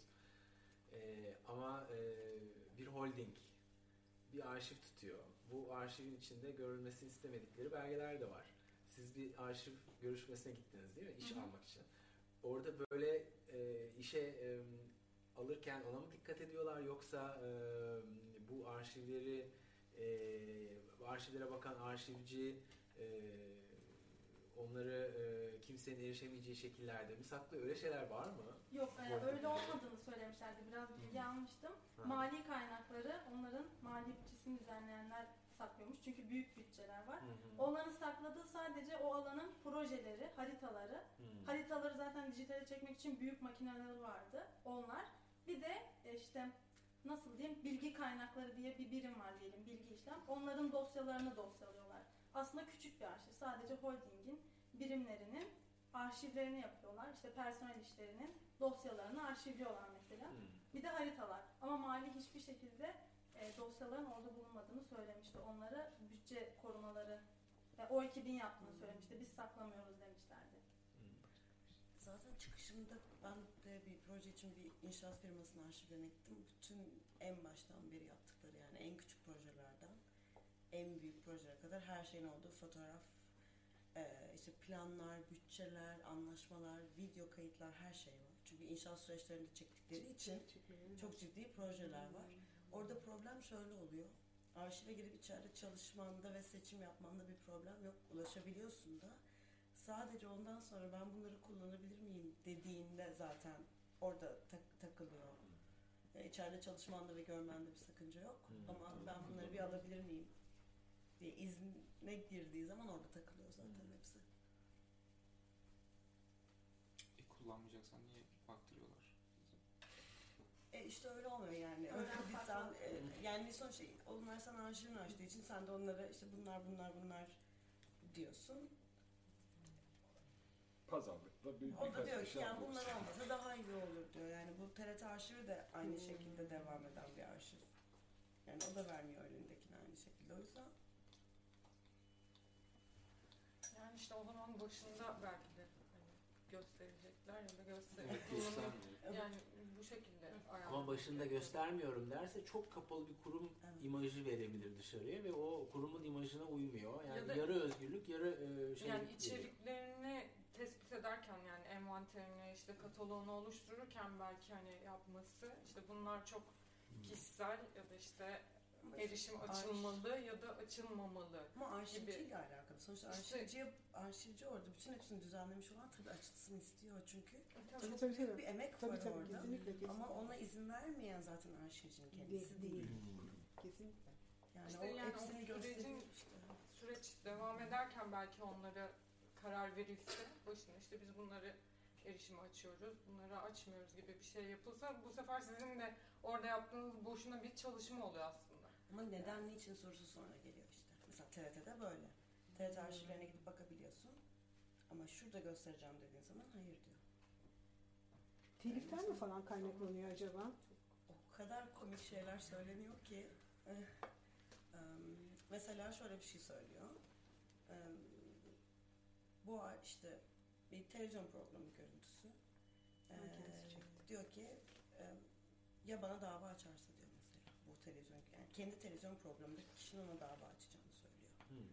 Ee, ama e, bir holding bir arşiv tutuyor. Bu arşivin içinde görülmesini istemedikleri belgeler de var. Siz bir arşiv görüşmesine gittiniz değil mi? İş Hı hı. almak için. Orada böyle e, işe e, alırken ona mı dikkat ediyorlar yoksa e, bu arşivleri e, arşivlere bakan arşivci e, onları e, kimsenin erişemeyeceği şekillerde mi saklıyor? Öyle şeyler var mı? Yok e, öyle olmadığını söylemişlerdi. Biraz bilgi almıştım. Ha. Mali kaynakları onların mali bütçesini düzenleyenler saklıyormuş. Çünkü büyük bütçeler var. Hı hı. Onların sakladığı sadece o alanın projeleri, haritaları. Hı. Haritaları zaten dijitale çekmek için büyük makineleri vardı. Onlar. Bir de e, işte nasıl diyeyim bilgi kaynakları diye bir birim var diyelim bilgi işlem. Onların dosyalarını dosyalıyorlar. Aslında küçük bir arşiv. Sadece holdingin birimlerinin arşivlerini yapıyorlar. İşte personel işlerinin dosyalarını arşivliyorlar mesela. Hı. Bir de haritalar. Ama mali hiçbir şekilde e, dosyaların orada bulunmadığını söylemişti. Onları bütçe korumaları ve o ekibin yaptığını söylemişti. Biz saklamıyoruz demişlerdi. Zaten çıkışımda ben de bir proje için bir inşaat firmasının arşivlerine gittim. Bütün en baştan beri yaptıkları yani en küçük projelerden en büyük projelere kadar her şeyin olduğu fotoğraf, e, işte planlar, bütçeler, anlaşmalar, video kayıtlar her şey var. Çünkü inşaat süreçlerinde çektikleri için çok ciddi projeler var. Orada problem şöyle oluyor. Arşive girip içeride çalışmanda ve seçim yapmanda bir problem yok. Ulaşabiliyorsun da. Sadece ondan sonra ben bunları kullanabilir miyim dediğinde zaten orada tak- takılıyor. Ya içeride çalışmanda ve görmende bir sakınca yok. Hmm. Ama ben bunları bir alabilir miyim diye izne girdiği zaman orada takılıyor zaten hepsi. E, kullanmayacaksan niye baktırıyorlar? E işte öyle olmuyor yani. Öyle bir sen, e, yani sonuçta onlar sana arşivini açtığı için sen de onlara işte bunlar bunlar bunlar diyorsun. Pazarlıkta bir, O da birkaç diyor bir ki şey yani bunlar olmasa daha iyi olur diyor. Yani bu TRT arşivi de aynı şekilde devam eden bir arşiv. Yani o da vermiyor elindekini aynı şekilde. O yüzden Yani işte o zaman başında belki de hani gösterecekler ya da göster Evet, kullanım- göstermiyor. yani bu şekilde Ama başında göstermiyorum derse çok kapalı bir kurum Evet. imajı verebilir dışarıya ve o kurumun imajına uymuyor. Yani Ya da- yarı özgürlük, yarı e, şey yani veriyor. içeriklerini tespit ederken yani envanterini işte kataloğunu oluştururken belki hani yapması işte bunlar çok kişisel ya da işte erişim açılmalı ya da açılmamalı. Ama arşivciyle gibi. alakalı. Sonuçta arşivci, arşivci orada bütün hepsini düzenlemiş olan tabii açılsın istiyor çünkü. Tabii Çok tabii büyük tabii. bir emek Tabii var tabii orada. kesinlikle kesinlikle. Ama ona izin vermeyen zaten arşivcinin kendisi Değil, değil. Kesinlikle. Yani İşte o yani o hepsini sürecin- gösteriyor işte. Süreç devam ederken belki onlara karar verilse başına işte biz bunları erişime açıyoruz, bunları açmıyoruz gibi bir şey yapılsa bu sefer sizin de orada yaptığınız boşuna bir çalışma oluyor aslında. Ama neden niçin sorusu sonra geliyor işte. Mesela TRT'de böyle. TRT arşivlerine gidip bakabiliyorsun. Ama şurada göstereceğim dediğin zaman hayır diyor. Teliften mi falan kaynaklanıyor acaba? O kadar komik şeyler söyleniyor ki. eh, mesela şöyle bir şey söylüyor. Bu işte bir televizyon programı görüntüsü. Ee, Herkes çekti. diyor ki ya bana dava açarsa diyor mesela bu televizyon yani kendi televizyon programındaki kişinin ona dava açacağını söylüyor. Hmm.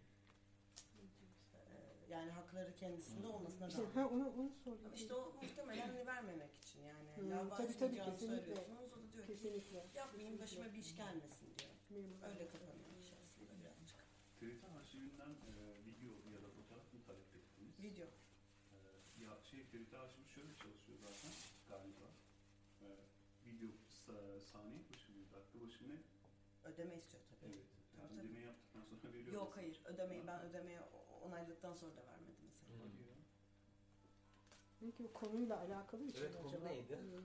Ee, yani hakları kendisinde Hmm. olmasına İşte rağmen. ha, onu, onu. Ama işte o muhtemelen hani vermemek için yani. Hmm, dava tabii, tabii, kesinlikle. söylüyorsunuz. O da diyor ki Kesinlikle. yapmayayım başıma bir iş gelmesin diyor. Memnun Öyle kapanıyor iş aslında birazcık. TRT arşivinden e, video ya da fotoğraf mı talep ettiniz? Video. E, ya şey TRT arşivi şöyle çalışıyor zaten galiba. E, video sa- saniye başı mı, dakika başı mı? Ödeme istiyor tabii. Evet. Yani Tabii, tabii. ödemeyi yaptıktan sonra veriyor. Yok musun? hayır ödemeyi ben ödemeye onayladıktan sonra da vermedim mesela. Hmm. Belki o konuyla alakalı bir şey Evet, mi konu acaba? neydi? Hmm.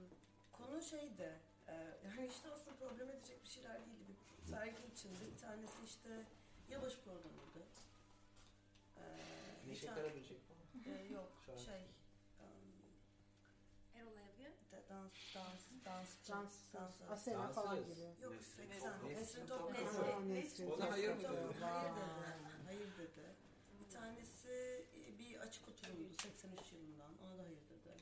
Konu şeydi, e, yani işte aslında problem edecek bir şeyler değildi. Bir sergi içinde bir tanesi işte yılbaşı programıydı. E, bir Neşe tane- Karaböcek falan. e, yok Şarkı. şey, um, Erol Evgen. de- dans, dans, dans, Dans, dans, dans, Asena Dans falan ediyoruz. gibi. Yok Nesrin 80. Toprak. Nesrin Nesrin da hayır mı dedi? Hayır dedi. Hayır dedi. Bir tanesi e, bir açık oturumdu 83 yılından. Ona da hayır dedi.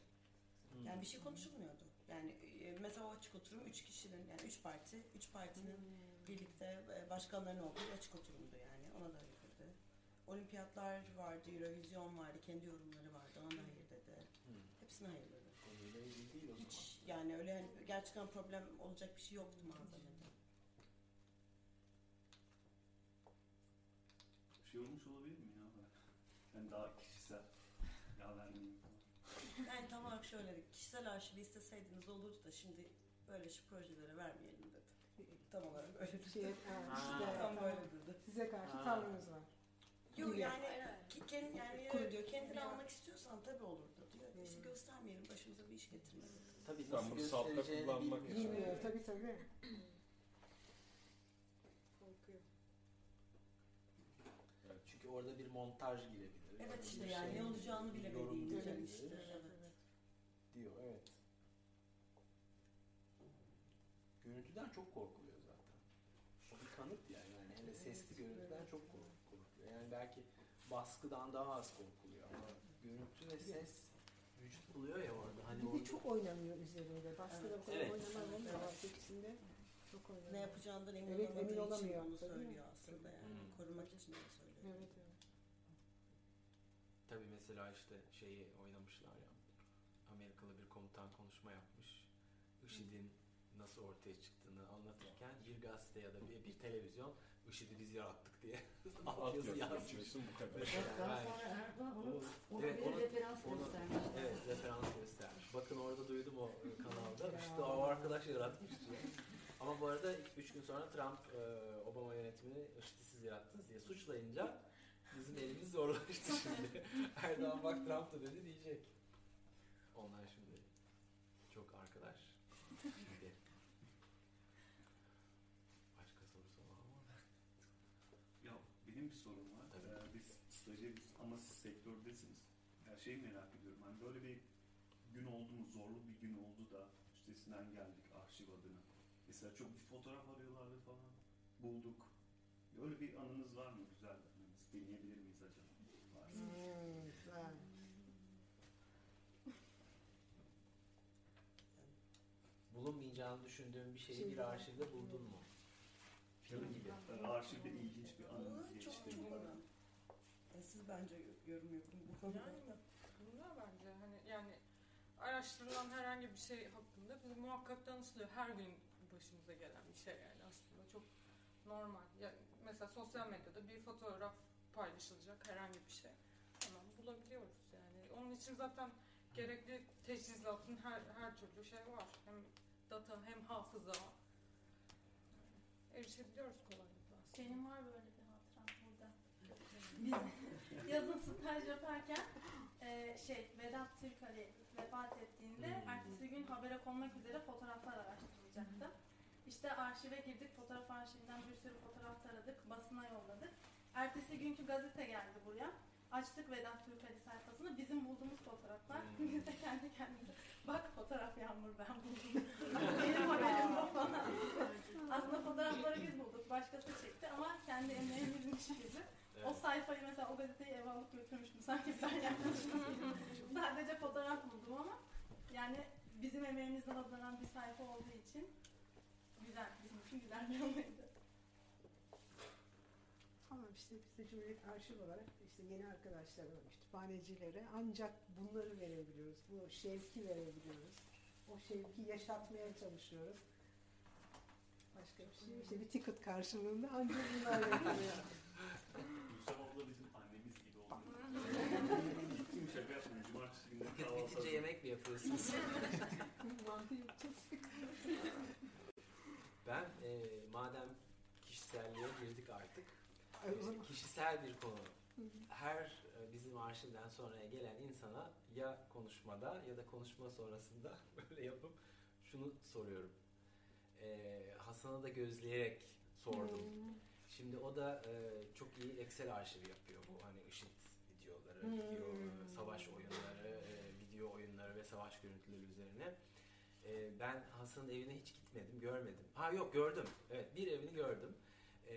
Hmm. Yani bir şey konuşulmuyordu. Yani e, mesela o açık oturum üç kişinin yani üç parti, üç partinin birlikte e, başkanların olduğu bir açık oturumdu yani. Ona da hayır. Olimpiyatlar vardı, Eurovision vardı, kendi yorumları vardı. Ona da hayır dedi. Hmm. Hepsine hayır dedi. Konuyla ilgili değil o zaman. Hiç yani öyle hani gerçekten problem olacak bir şey yoktu malzemede. Şey olmuş olabilir mi ya? Yani daha kişisel. Ya vermeyeyim. Yani tam olarak şöyle dedi. Kişisel arşivi isteseydiniz olurdu da şimdi böyle şu projelere vermeyelim dedi. Tam olarak öyle dedi. Şey, işte, Tam böyle tamam. dedi. Size karşı Ha. tavrınız var. Yok yani Hayır, hayır. ki, kendi, yani Kuru- diyor kendini almak istiyorsan tabii olurdu diyor. İşte Hmm. göstermeyelim başımıza bir iş getirmeyelim. Tabii Ben nasıl bunu saltta göstereceğini kullanmak bilmiyor. için- Bilmiyor tabii tabii. Korkuyor. Çünkü orada bir montaj girebilir. Evet bir işte yani şey, ne olacağını bir bilemediğin yorum için girebilir işte. Evet. Diyor evet. Görüntüden çok korkuluyor zaten. O bir kanıt yani. yani hele sesli görüntüden çok kork- korkuluyor. Belki baskıdan daha az korkuluyor ama görüntü ve ses vücut buluyor ya orada. Hani Bir orada de çok oynanıyor üzerinde. Baskıda bu kadar Evet. oynamaz. İkisinde çok oynanıyor. Ne yapacağından emin Evet, olamadığı emin için olamıyor. onu Tabii. söylüyor aslında yani. Hmm. Korumak için onu söylüyor. Evet evet. Tabii mesela işte şeyi oynamışlar ya. Amerikalı bir komutan konuşma yapmış. IŞİD'in nasıl ortaya çıktığını anlatırken bir gazete ya da bir, bir televizyon IŞİD'i biz yarattık diye alt yazı yazmış. bu kadar. Daha sonra Erdoğan onu, ona evet, bir onu- referans onu- göstermiş. Evet referans göstermiş. Bakın orada duydum o e, kanalda. İşte o arkadaş yaratmış diye. Ama bu arada 3 gün sonra Trump e, Obama yönetimini IŞİD'i siz yarattınız diye suçlayınca bizim elimiz zorlaştı şimdi. Erdoğan bak Trump da dedi diyecek. Onlar şimdi çok arkadaş. Şimdi. Başka sorusu var mı? Ya benim bir sorum var. Tabii. Ee, biz stajyeriz ama siz sektördesiniz. Ya şeyi merak ediyorum. Hani böyle bir gün oldu mu, zorlu bir gün oldu da üstesinden geldik arşiv adına. Mesela çok bir fotoğraf arıyorlardı falan. Bulduk. Öyle bir anınız var mı? Güzel anınız. Dinleyebilir miyiz acaba? Varsa. Hmm, güzel. Bulunmayacağını düşündüğün bir şeyi Şey bir var. arşivde buldun mu? Film gibi. Ee, Arşivde ilginç bir anınız Çok geçti mi? bulundu. E, Siz bence yorum yapın bu konuda. Yani hani yani araştırılan herhangi bir şey hakkında bize muhakkak danışılıyor. Her gün başımıza gelen bir şey yani aslında çok normal. Ya, mesela sosyal medyada bir fotoğraf paylaşılacak herhangi bir şey. Hemen bulabiliyoruz yani. Onun için zaten gerekli teçhizatın her, her türlü şey var. Hem data hem hafıza. Erişebiliyoruz kolaylıkla aslında. Benim var böyle bir hatıram burada. Biz yazın staj yaparken e, şey Vedat Türkali vefat ettiğinde Hmm. ertesi gün habere konmak üzere fotoğraflar araştırılacaktı. İşte arşive girdik, fotoğraf arşivinden bir sürü fotoğraf taradık, basına yolladık. Ertesi günkü gazete geldi buraya. Açtık Vedat Türkali sayfasını, bizim bulduğumuz fotoğraflar. Hmm. Biz de kendi kendimize, bak fotoğraf yağmur ben buldum. Benim haberim yok falan. Aslında fotoğrafları biz bulduk, başkası çekti ama kendi emeğimizmiş gibi. O sayfayı mesela o gazeteyi eve alıp götürmüştüm sanki ben yapmışım gibi. Sadece fotoğraf buldum ama yani bizim emeğimizden alınan bir sayfa olduğu için güzel, bizim için güzel bir anıydı. Ama işte biz de Cumhuriyet Arşiv olarak işte yeni arkadaşlara, kütüphanecilere ancak bunları verebiliyoruz. Bu şevki verebiliyoruz. O şevki yaşatmaya çalışıyoruz. Başka bir şey işte bir ticket karşılığında ancak bunlar yapılıyor. Gülsem abla bizim annemiz gibi oldu. Gittim şaka yapmıyorum. Cumartesi günleri kahvaltı bitince yemek mi yapıyorsunuz? Mantı yapacağız. ben e, madem kişiselliğe girdik artık. Kişisel bir konu. Her e, bizim arşivden sonraya gelen insana ya konuşmada ya da konuşma sonrasında böyle yapıp şunu soruyorum. E, Hasan'ı da gözleyerek sordum. Şimdi o da e, çok iyi Excel arşivi yapıyor bu hani IŞİD videoları, Hmm. video, e, savaş oyunları, e, video oyunları ve savaş görüntüleri üzerine. E, ben Hasan'ın evine hiç gitmedim, görmedim. Ha yok gördüm. Evet bir evini gördüm. E,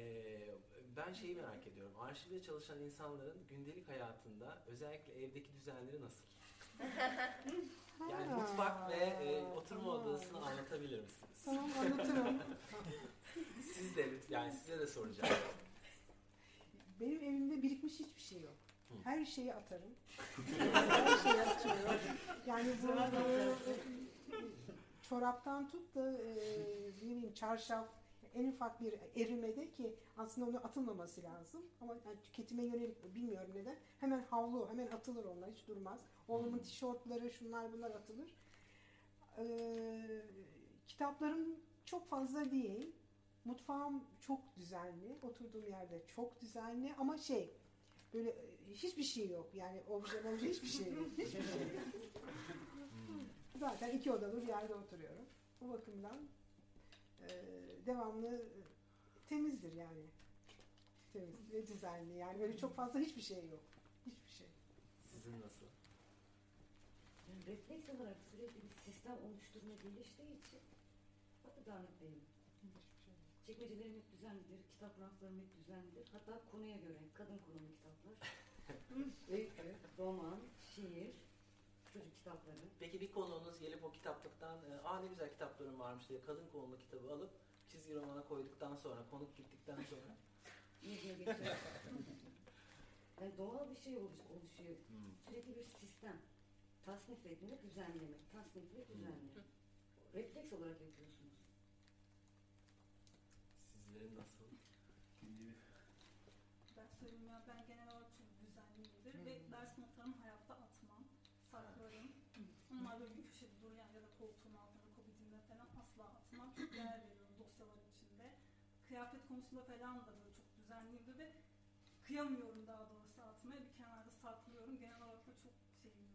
ben şeyi merak ediyorum. Arşivde çalışan insanların gündelik hayatında özellikle evdeki düzenleri nasıl? Yani mutfak ve e, oturma odasını anlatabilir misiniz? Tamam anlatırım. Siz de yani size de soracağım. Benim evimde birikmiş hiçbir şey yok. Hı. Her şeyi atarım. Her şeyi atıyorum. Yani bu çoraptan tut da e, ne bileyim çarşaf en ufak bir erimede ki aslında onun atılmaması lazım ama yani tüketime yönelik bilmiyorum neden hemen havlu hemen atılır onlar hiç durmaz. Oğlumun tişörtleri şunlar bunlar atılır. Ee, kitaplarım çok fazla değil. Mutfağım çok düzenli. Oturduğum yerde çok düzenli ama şey böyle e, hiçbir şey yok. Yani obje obje hiçbir şey yok. Hiçbir şey yok. Zaten iki odalı bir yerde oturuyorum. O bakımdan e, devamlı e, temizdir yani. Temiz ve düzenli. Yani böyle çok fazla hiçbir şey yok. Hiçbir şey. Sizin nasıl? Yani refleks olarak sürekli bir sistem oluşturma geliştiği için hatta dağınık benim. Çekmecelerim hep düzenlidir, kitap raflarım hep düzenlidir. Hatta konuya göre kadın konulu kitaplar. Öykü, roman, şiir, çocuk kitapları. Peki bir konuğunuz gelip o kitaplıktan e, aa ne güzel kitaplarım varmış diye kadın konulu kitabı alıp çizgi romana koyduktan sonra konuk gittikten sonra İyi diye geçiyor. yani doğal bir şey oluş, oluşuyor. Hmm. Sürekli bir sistem. Tasnif etme, düzenleme, tasnif ve düzenle. Refleks olarak yapıyorsunuz. Senin nasıl? Ben söyleyeyim ya ben genel olarak çok düzenliyimdir ve ders notlarımı hayatta atmam, saklarım. Onlar böyle bir köşede duruyor ya da koltuğun altında, kobitimde falan asla atmam. Çok değer veriyorum dosyaların içinde. Kıyafet konusunda falan da böyle çok düzenliyimdir ve kıyamıyorum daha doğrusu atmaya. Bir kenarda saklıyorum. Genel olarak da çok şeyim.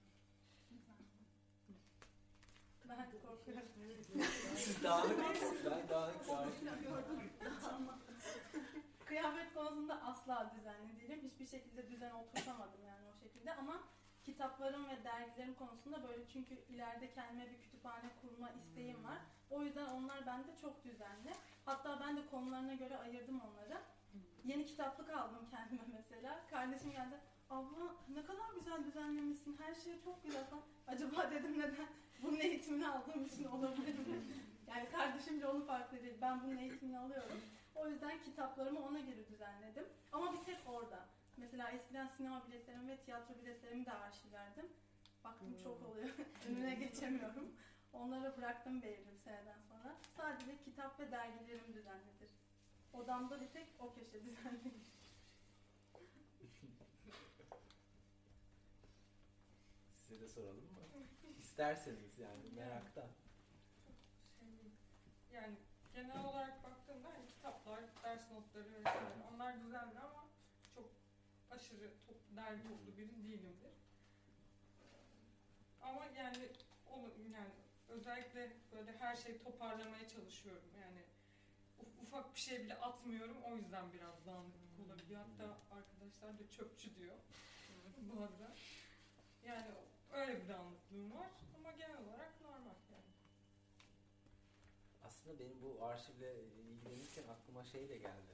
Ben korkuyorum. Siz dağınık Ben dağınık dağınık. Kıyafet konusunda asla düzenli değilim. Hiçbir şekilde düzen oturtamadım yani o şekilde ama kitaplarım ve dergilerim konusunda böyle çünkü ileride kendime bir kütüphane kurma isteğim var. O yüzden onlar bende çok düzenli. Hatta ben de konularına göre ayırdım onları. Yeni kitaplık aldım kendime mesela. Kardeşim geldi. Abla ne kadar güzel düzenlemişsin. Her şey çok güzel falan. Acaba dedim neden bunun eğitimini aldığım için olabilir mi? Yani kardeşimce onu farklı değil. Ben bunun eğitimini alıyorum. O yüzden kitaplarımı ona göre düzenledim. Ama bir tek orada. Mesela eskiden sinema biletlerimi ve tiyatro biletlerimi de arşivlerdim. Baktım çok oluyor. Önüne geçemiyorum. Onları bıraktım belirli bir seneden sonra. Sadece kitap ve dergilerim düzenlidir. Odamda bir tek o köşe düzenlidir. Size de soralım mı? İsterseniz yani meraktan. Şey, yani genel olarak kitaplar, ders notları vesaire onlar düzenli ama çok aşırı top, derli toplu biri değilimdir. Ama yani onu yani özellikle böyle her şeyi toparlamaya çalışıyorum. Yani uf- ufak bir şey bile atmıyorum. O yüzden biraz dağınıklık olabiliyor. Hatta arkadaşlar da çöpçü diyor bazen. Yani öyle bir dağınıklığım var ama genel olarak normal yani. Aslında benim bu arşivle ilgilenirken aklıma şey de geldi.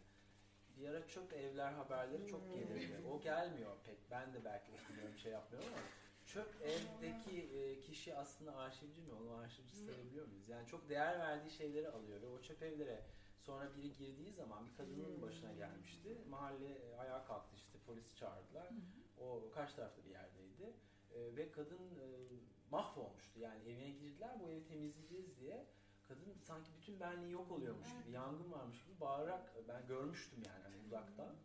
Bir ara çöp evler haberleri çok gelirdi. O gelmiyor pek. Ben de belki okumuyorum şey yapmıyorum ama çöp evdeki e, kişi aslında arşivci mi? Onu arşivci sayabiliyor muyuz? Yani çok değer verdiği şeyleri alıyor ve o çöp evlere sonra biri girdiği zaman bir kadının başına gelmişti. Mahalle e, ayağa kalktı işte polisi çağırdılar. O kaç tarafta bir yerdeydi. E, ve kadın mahvolmuştu. Yani evine girdiler bu evi temizleyeceğiz diye. Kadın sanki bütün benliği yok oluyormuş gibi, yangın varmış gibi bağırarak ben görmüştüm yani hani uzaktan.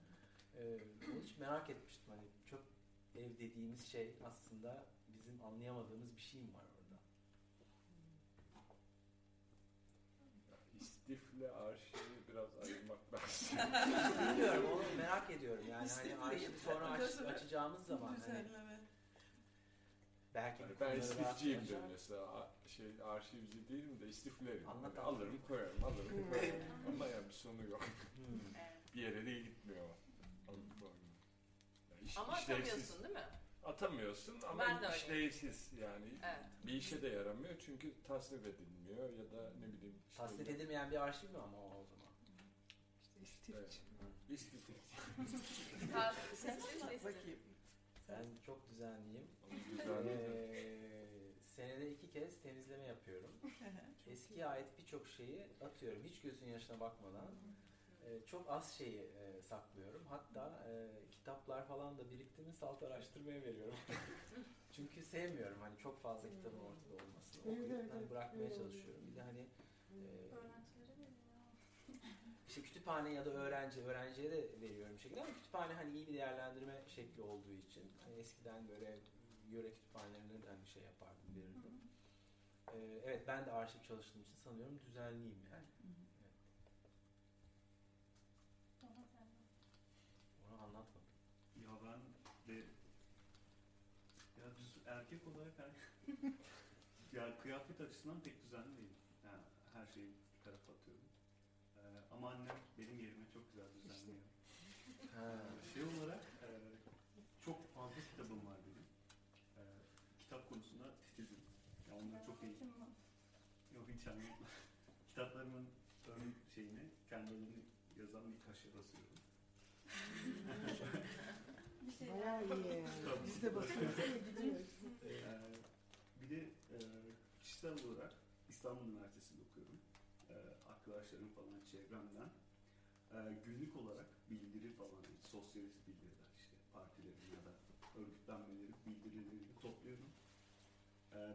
Ee, onu hiç merak etmiştim hani çöp ev dediğimiz şey aslında bizim anlayamadığımız bir şey mi var orada? İstifle arşivi biraz ayırmak lazım. Bilmiyorum onu merak ediyorum yani hani arşivi sonra aç- açacağımız zaman hani. Belki Yani ben istifçiyimdir konuşalım. mesela. Şey, arşivci değilim de istiflerim. Anlat abi. alırım koyarım, alırım koyarım. Ama yani bir sonu yok. Hmm. bir yere de gitmiyor. Alıp koyarım. Yani iş- Ama işlevsiz. atamıyorsun değil mi? Atamıyorsun ama Ben de işlevsiz yani. Evet. Bir işe de yaramıyor çünkü tasnif edilmiyor ya da ne bileyim. işte Tasnif edilmeyen bir arşiv mi ama o, o zaman? Evet. İstifçi. Sen de Bakayım. Ben çok düzenliyim. Ee, senede iki kez temizleme yapıyorum. Eskiye ait birçok şeyi atıyorum. Hiç gözün yaşına bakmadan. Ee, çok az şeyi e, saklıyorum. Hatta e, kitaplar falan da biriktirme salt araştırmaya veriyorum. Çünkü sevmiyorum hani çok fazla kitabın ortada olmasını. Okuyup evet, hani bırakmaya çalışıyorum. Bir de hani e, Öğrencilere veriyor. işte kütüphane ya da öğrenci, öğrenciye de veriyorum bir şekilde ama kütüphane hani iyi bir değerlendirme şekli olduğu için hani eskiden böyle yöre kütüphanelerinde de hani şey yapardım, verirdim. Ee, evet ben de arşiv çalıştığım için sanıyorum düzenliyim yani. Evet, Ona sen de. onu anlatmadım. Ya ben de ya düz erkek olarak her ya kıyafet açısından pek düzenli değilim. Yani her şeyi bir tarafa atıyorum. Ee, ama annem benim yerime çok güzel düzenliyor. Ha. Şey olarak e, çok fazla kitabım var benim. E, kitap konusunda titizim. Ya onları çok iyi. Yok hiç anlatma. Kitaplarımın ön şeyini, kendi adını yazan bir kaşe basıyorum. Bir şey Bayağı iyi. Tabii. Biz de basıyoruz ama gidiyoruz. Ee, bir de e, kişisel olarak İstanbul Üniversitesi'nde okuyorum. Ee, arkadaşlarım falan çevremden. Ee, günlük olarak bildiri falan, sosyalist bildiriler işte partilerin ya da örgütlenmeleri bildirilerini topluyorum. Ee,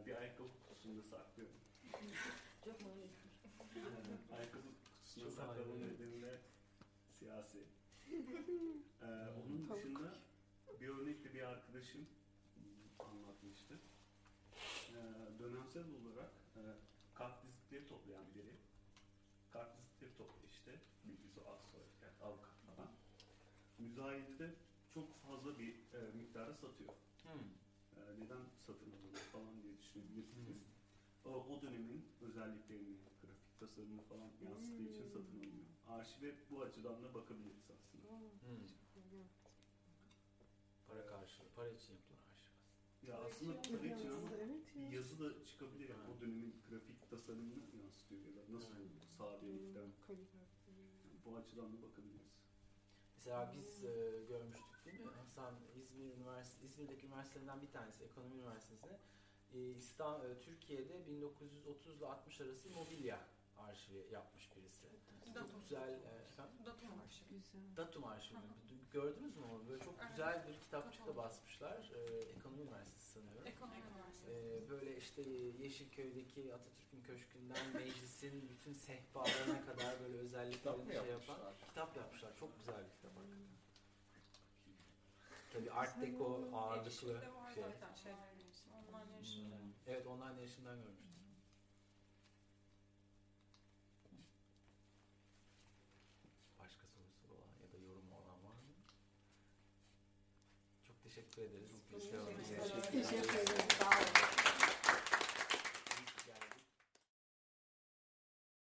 bir ayakkabı kutusunda saklıyorum. Çok. Ee, ayakkabı kutusunda sakladığım nedeniyle Siyasi. Ee, onun dışında bir örnekte bir arkadaşım anlatmıştı. Ee, dönemsel olarak e, kartvizitleri toplayan biri. Kartvizitleri topluyor işte. Bilgisi az sonra yani avukat falan. Müzayedede çok fazla bir e, miktara satıyor. Hmm. Ee, neden satın alınıyor falan düşünebilirsiniz. O, o dönemin özelliklerini, grafik tasarımını falan yansıttığı için satın alınıyor. Arşive bu açıdan da bakabiliriz aslında. Para karşılığı, para için yapılan arşiv aslında. Ya aslında para için ama Evet bir ya. yazı da çıkabilir. Yani o dönemin grafik tasarımını yansıtıyor ya da nasıl sadelikten. Kaligrafi. Yani bu açıdan da bakabiliriz. Mesela biz e, görmüştük değil mi? Hasan İzmir Üniversitesi, İzmir'deki üniversitelerinden bir tanesi, Ekonomi Üniversitesi'ne e, İstanbul, Türkiye'de 1930 ile 60 arası mobilya arşivi yapmış birisi. Çok Datum. güzel, e? Datum arşivi. Güzel. Datum arşivi. Gördünüz mü onu? Böyle çok güzel bir kitapçıkla basmışlar. E, Ekonomi Üniversitesi sanıyorum. Ekonomi Üniversitesi. Ee, böyle işte Yeşilköy'deki Atatürk'ün köşkünden meclisin bütün sehpalarına kadar böyle özelliklerini şey yapan yapmışlar? kitap yapmışlar. Çok güzel bir kitap hakikaten. Tabii Art Deco ağırlıklı şey. zaten şey. Evet online yarışımdan görmüştüm. Başka sorusu olan ya da yorumu olan var mı? Çok teşekkür ederiz. Çok teşekkür de ederiz.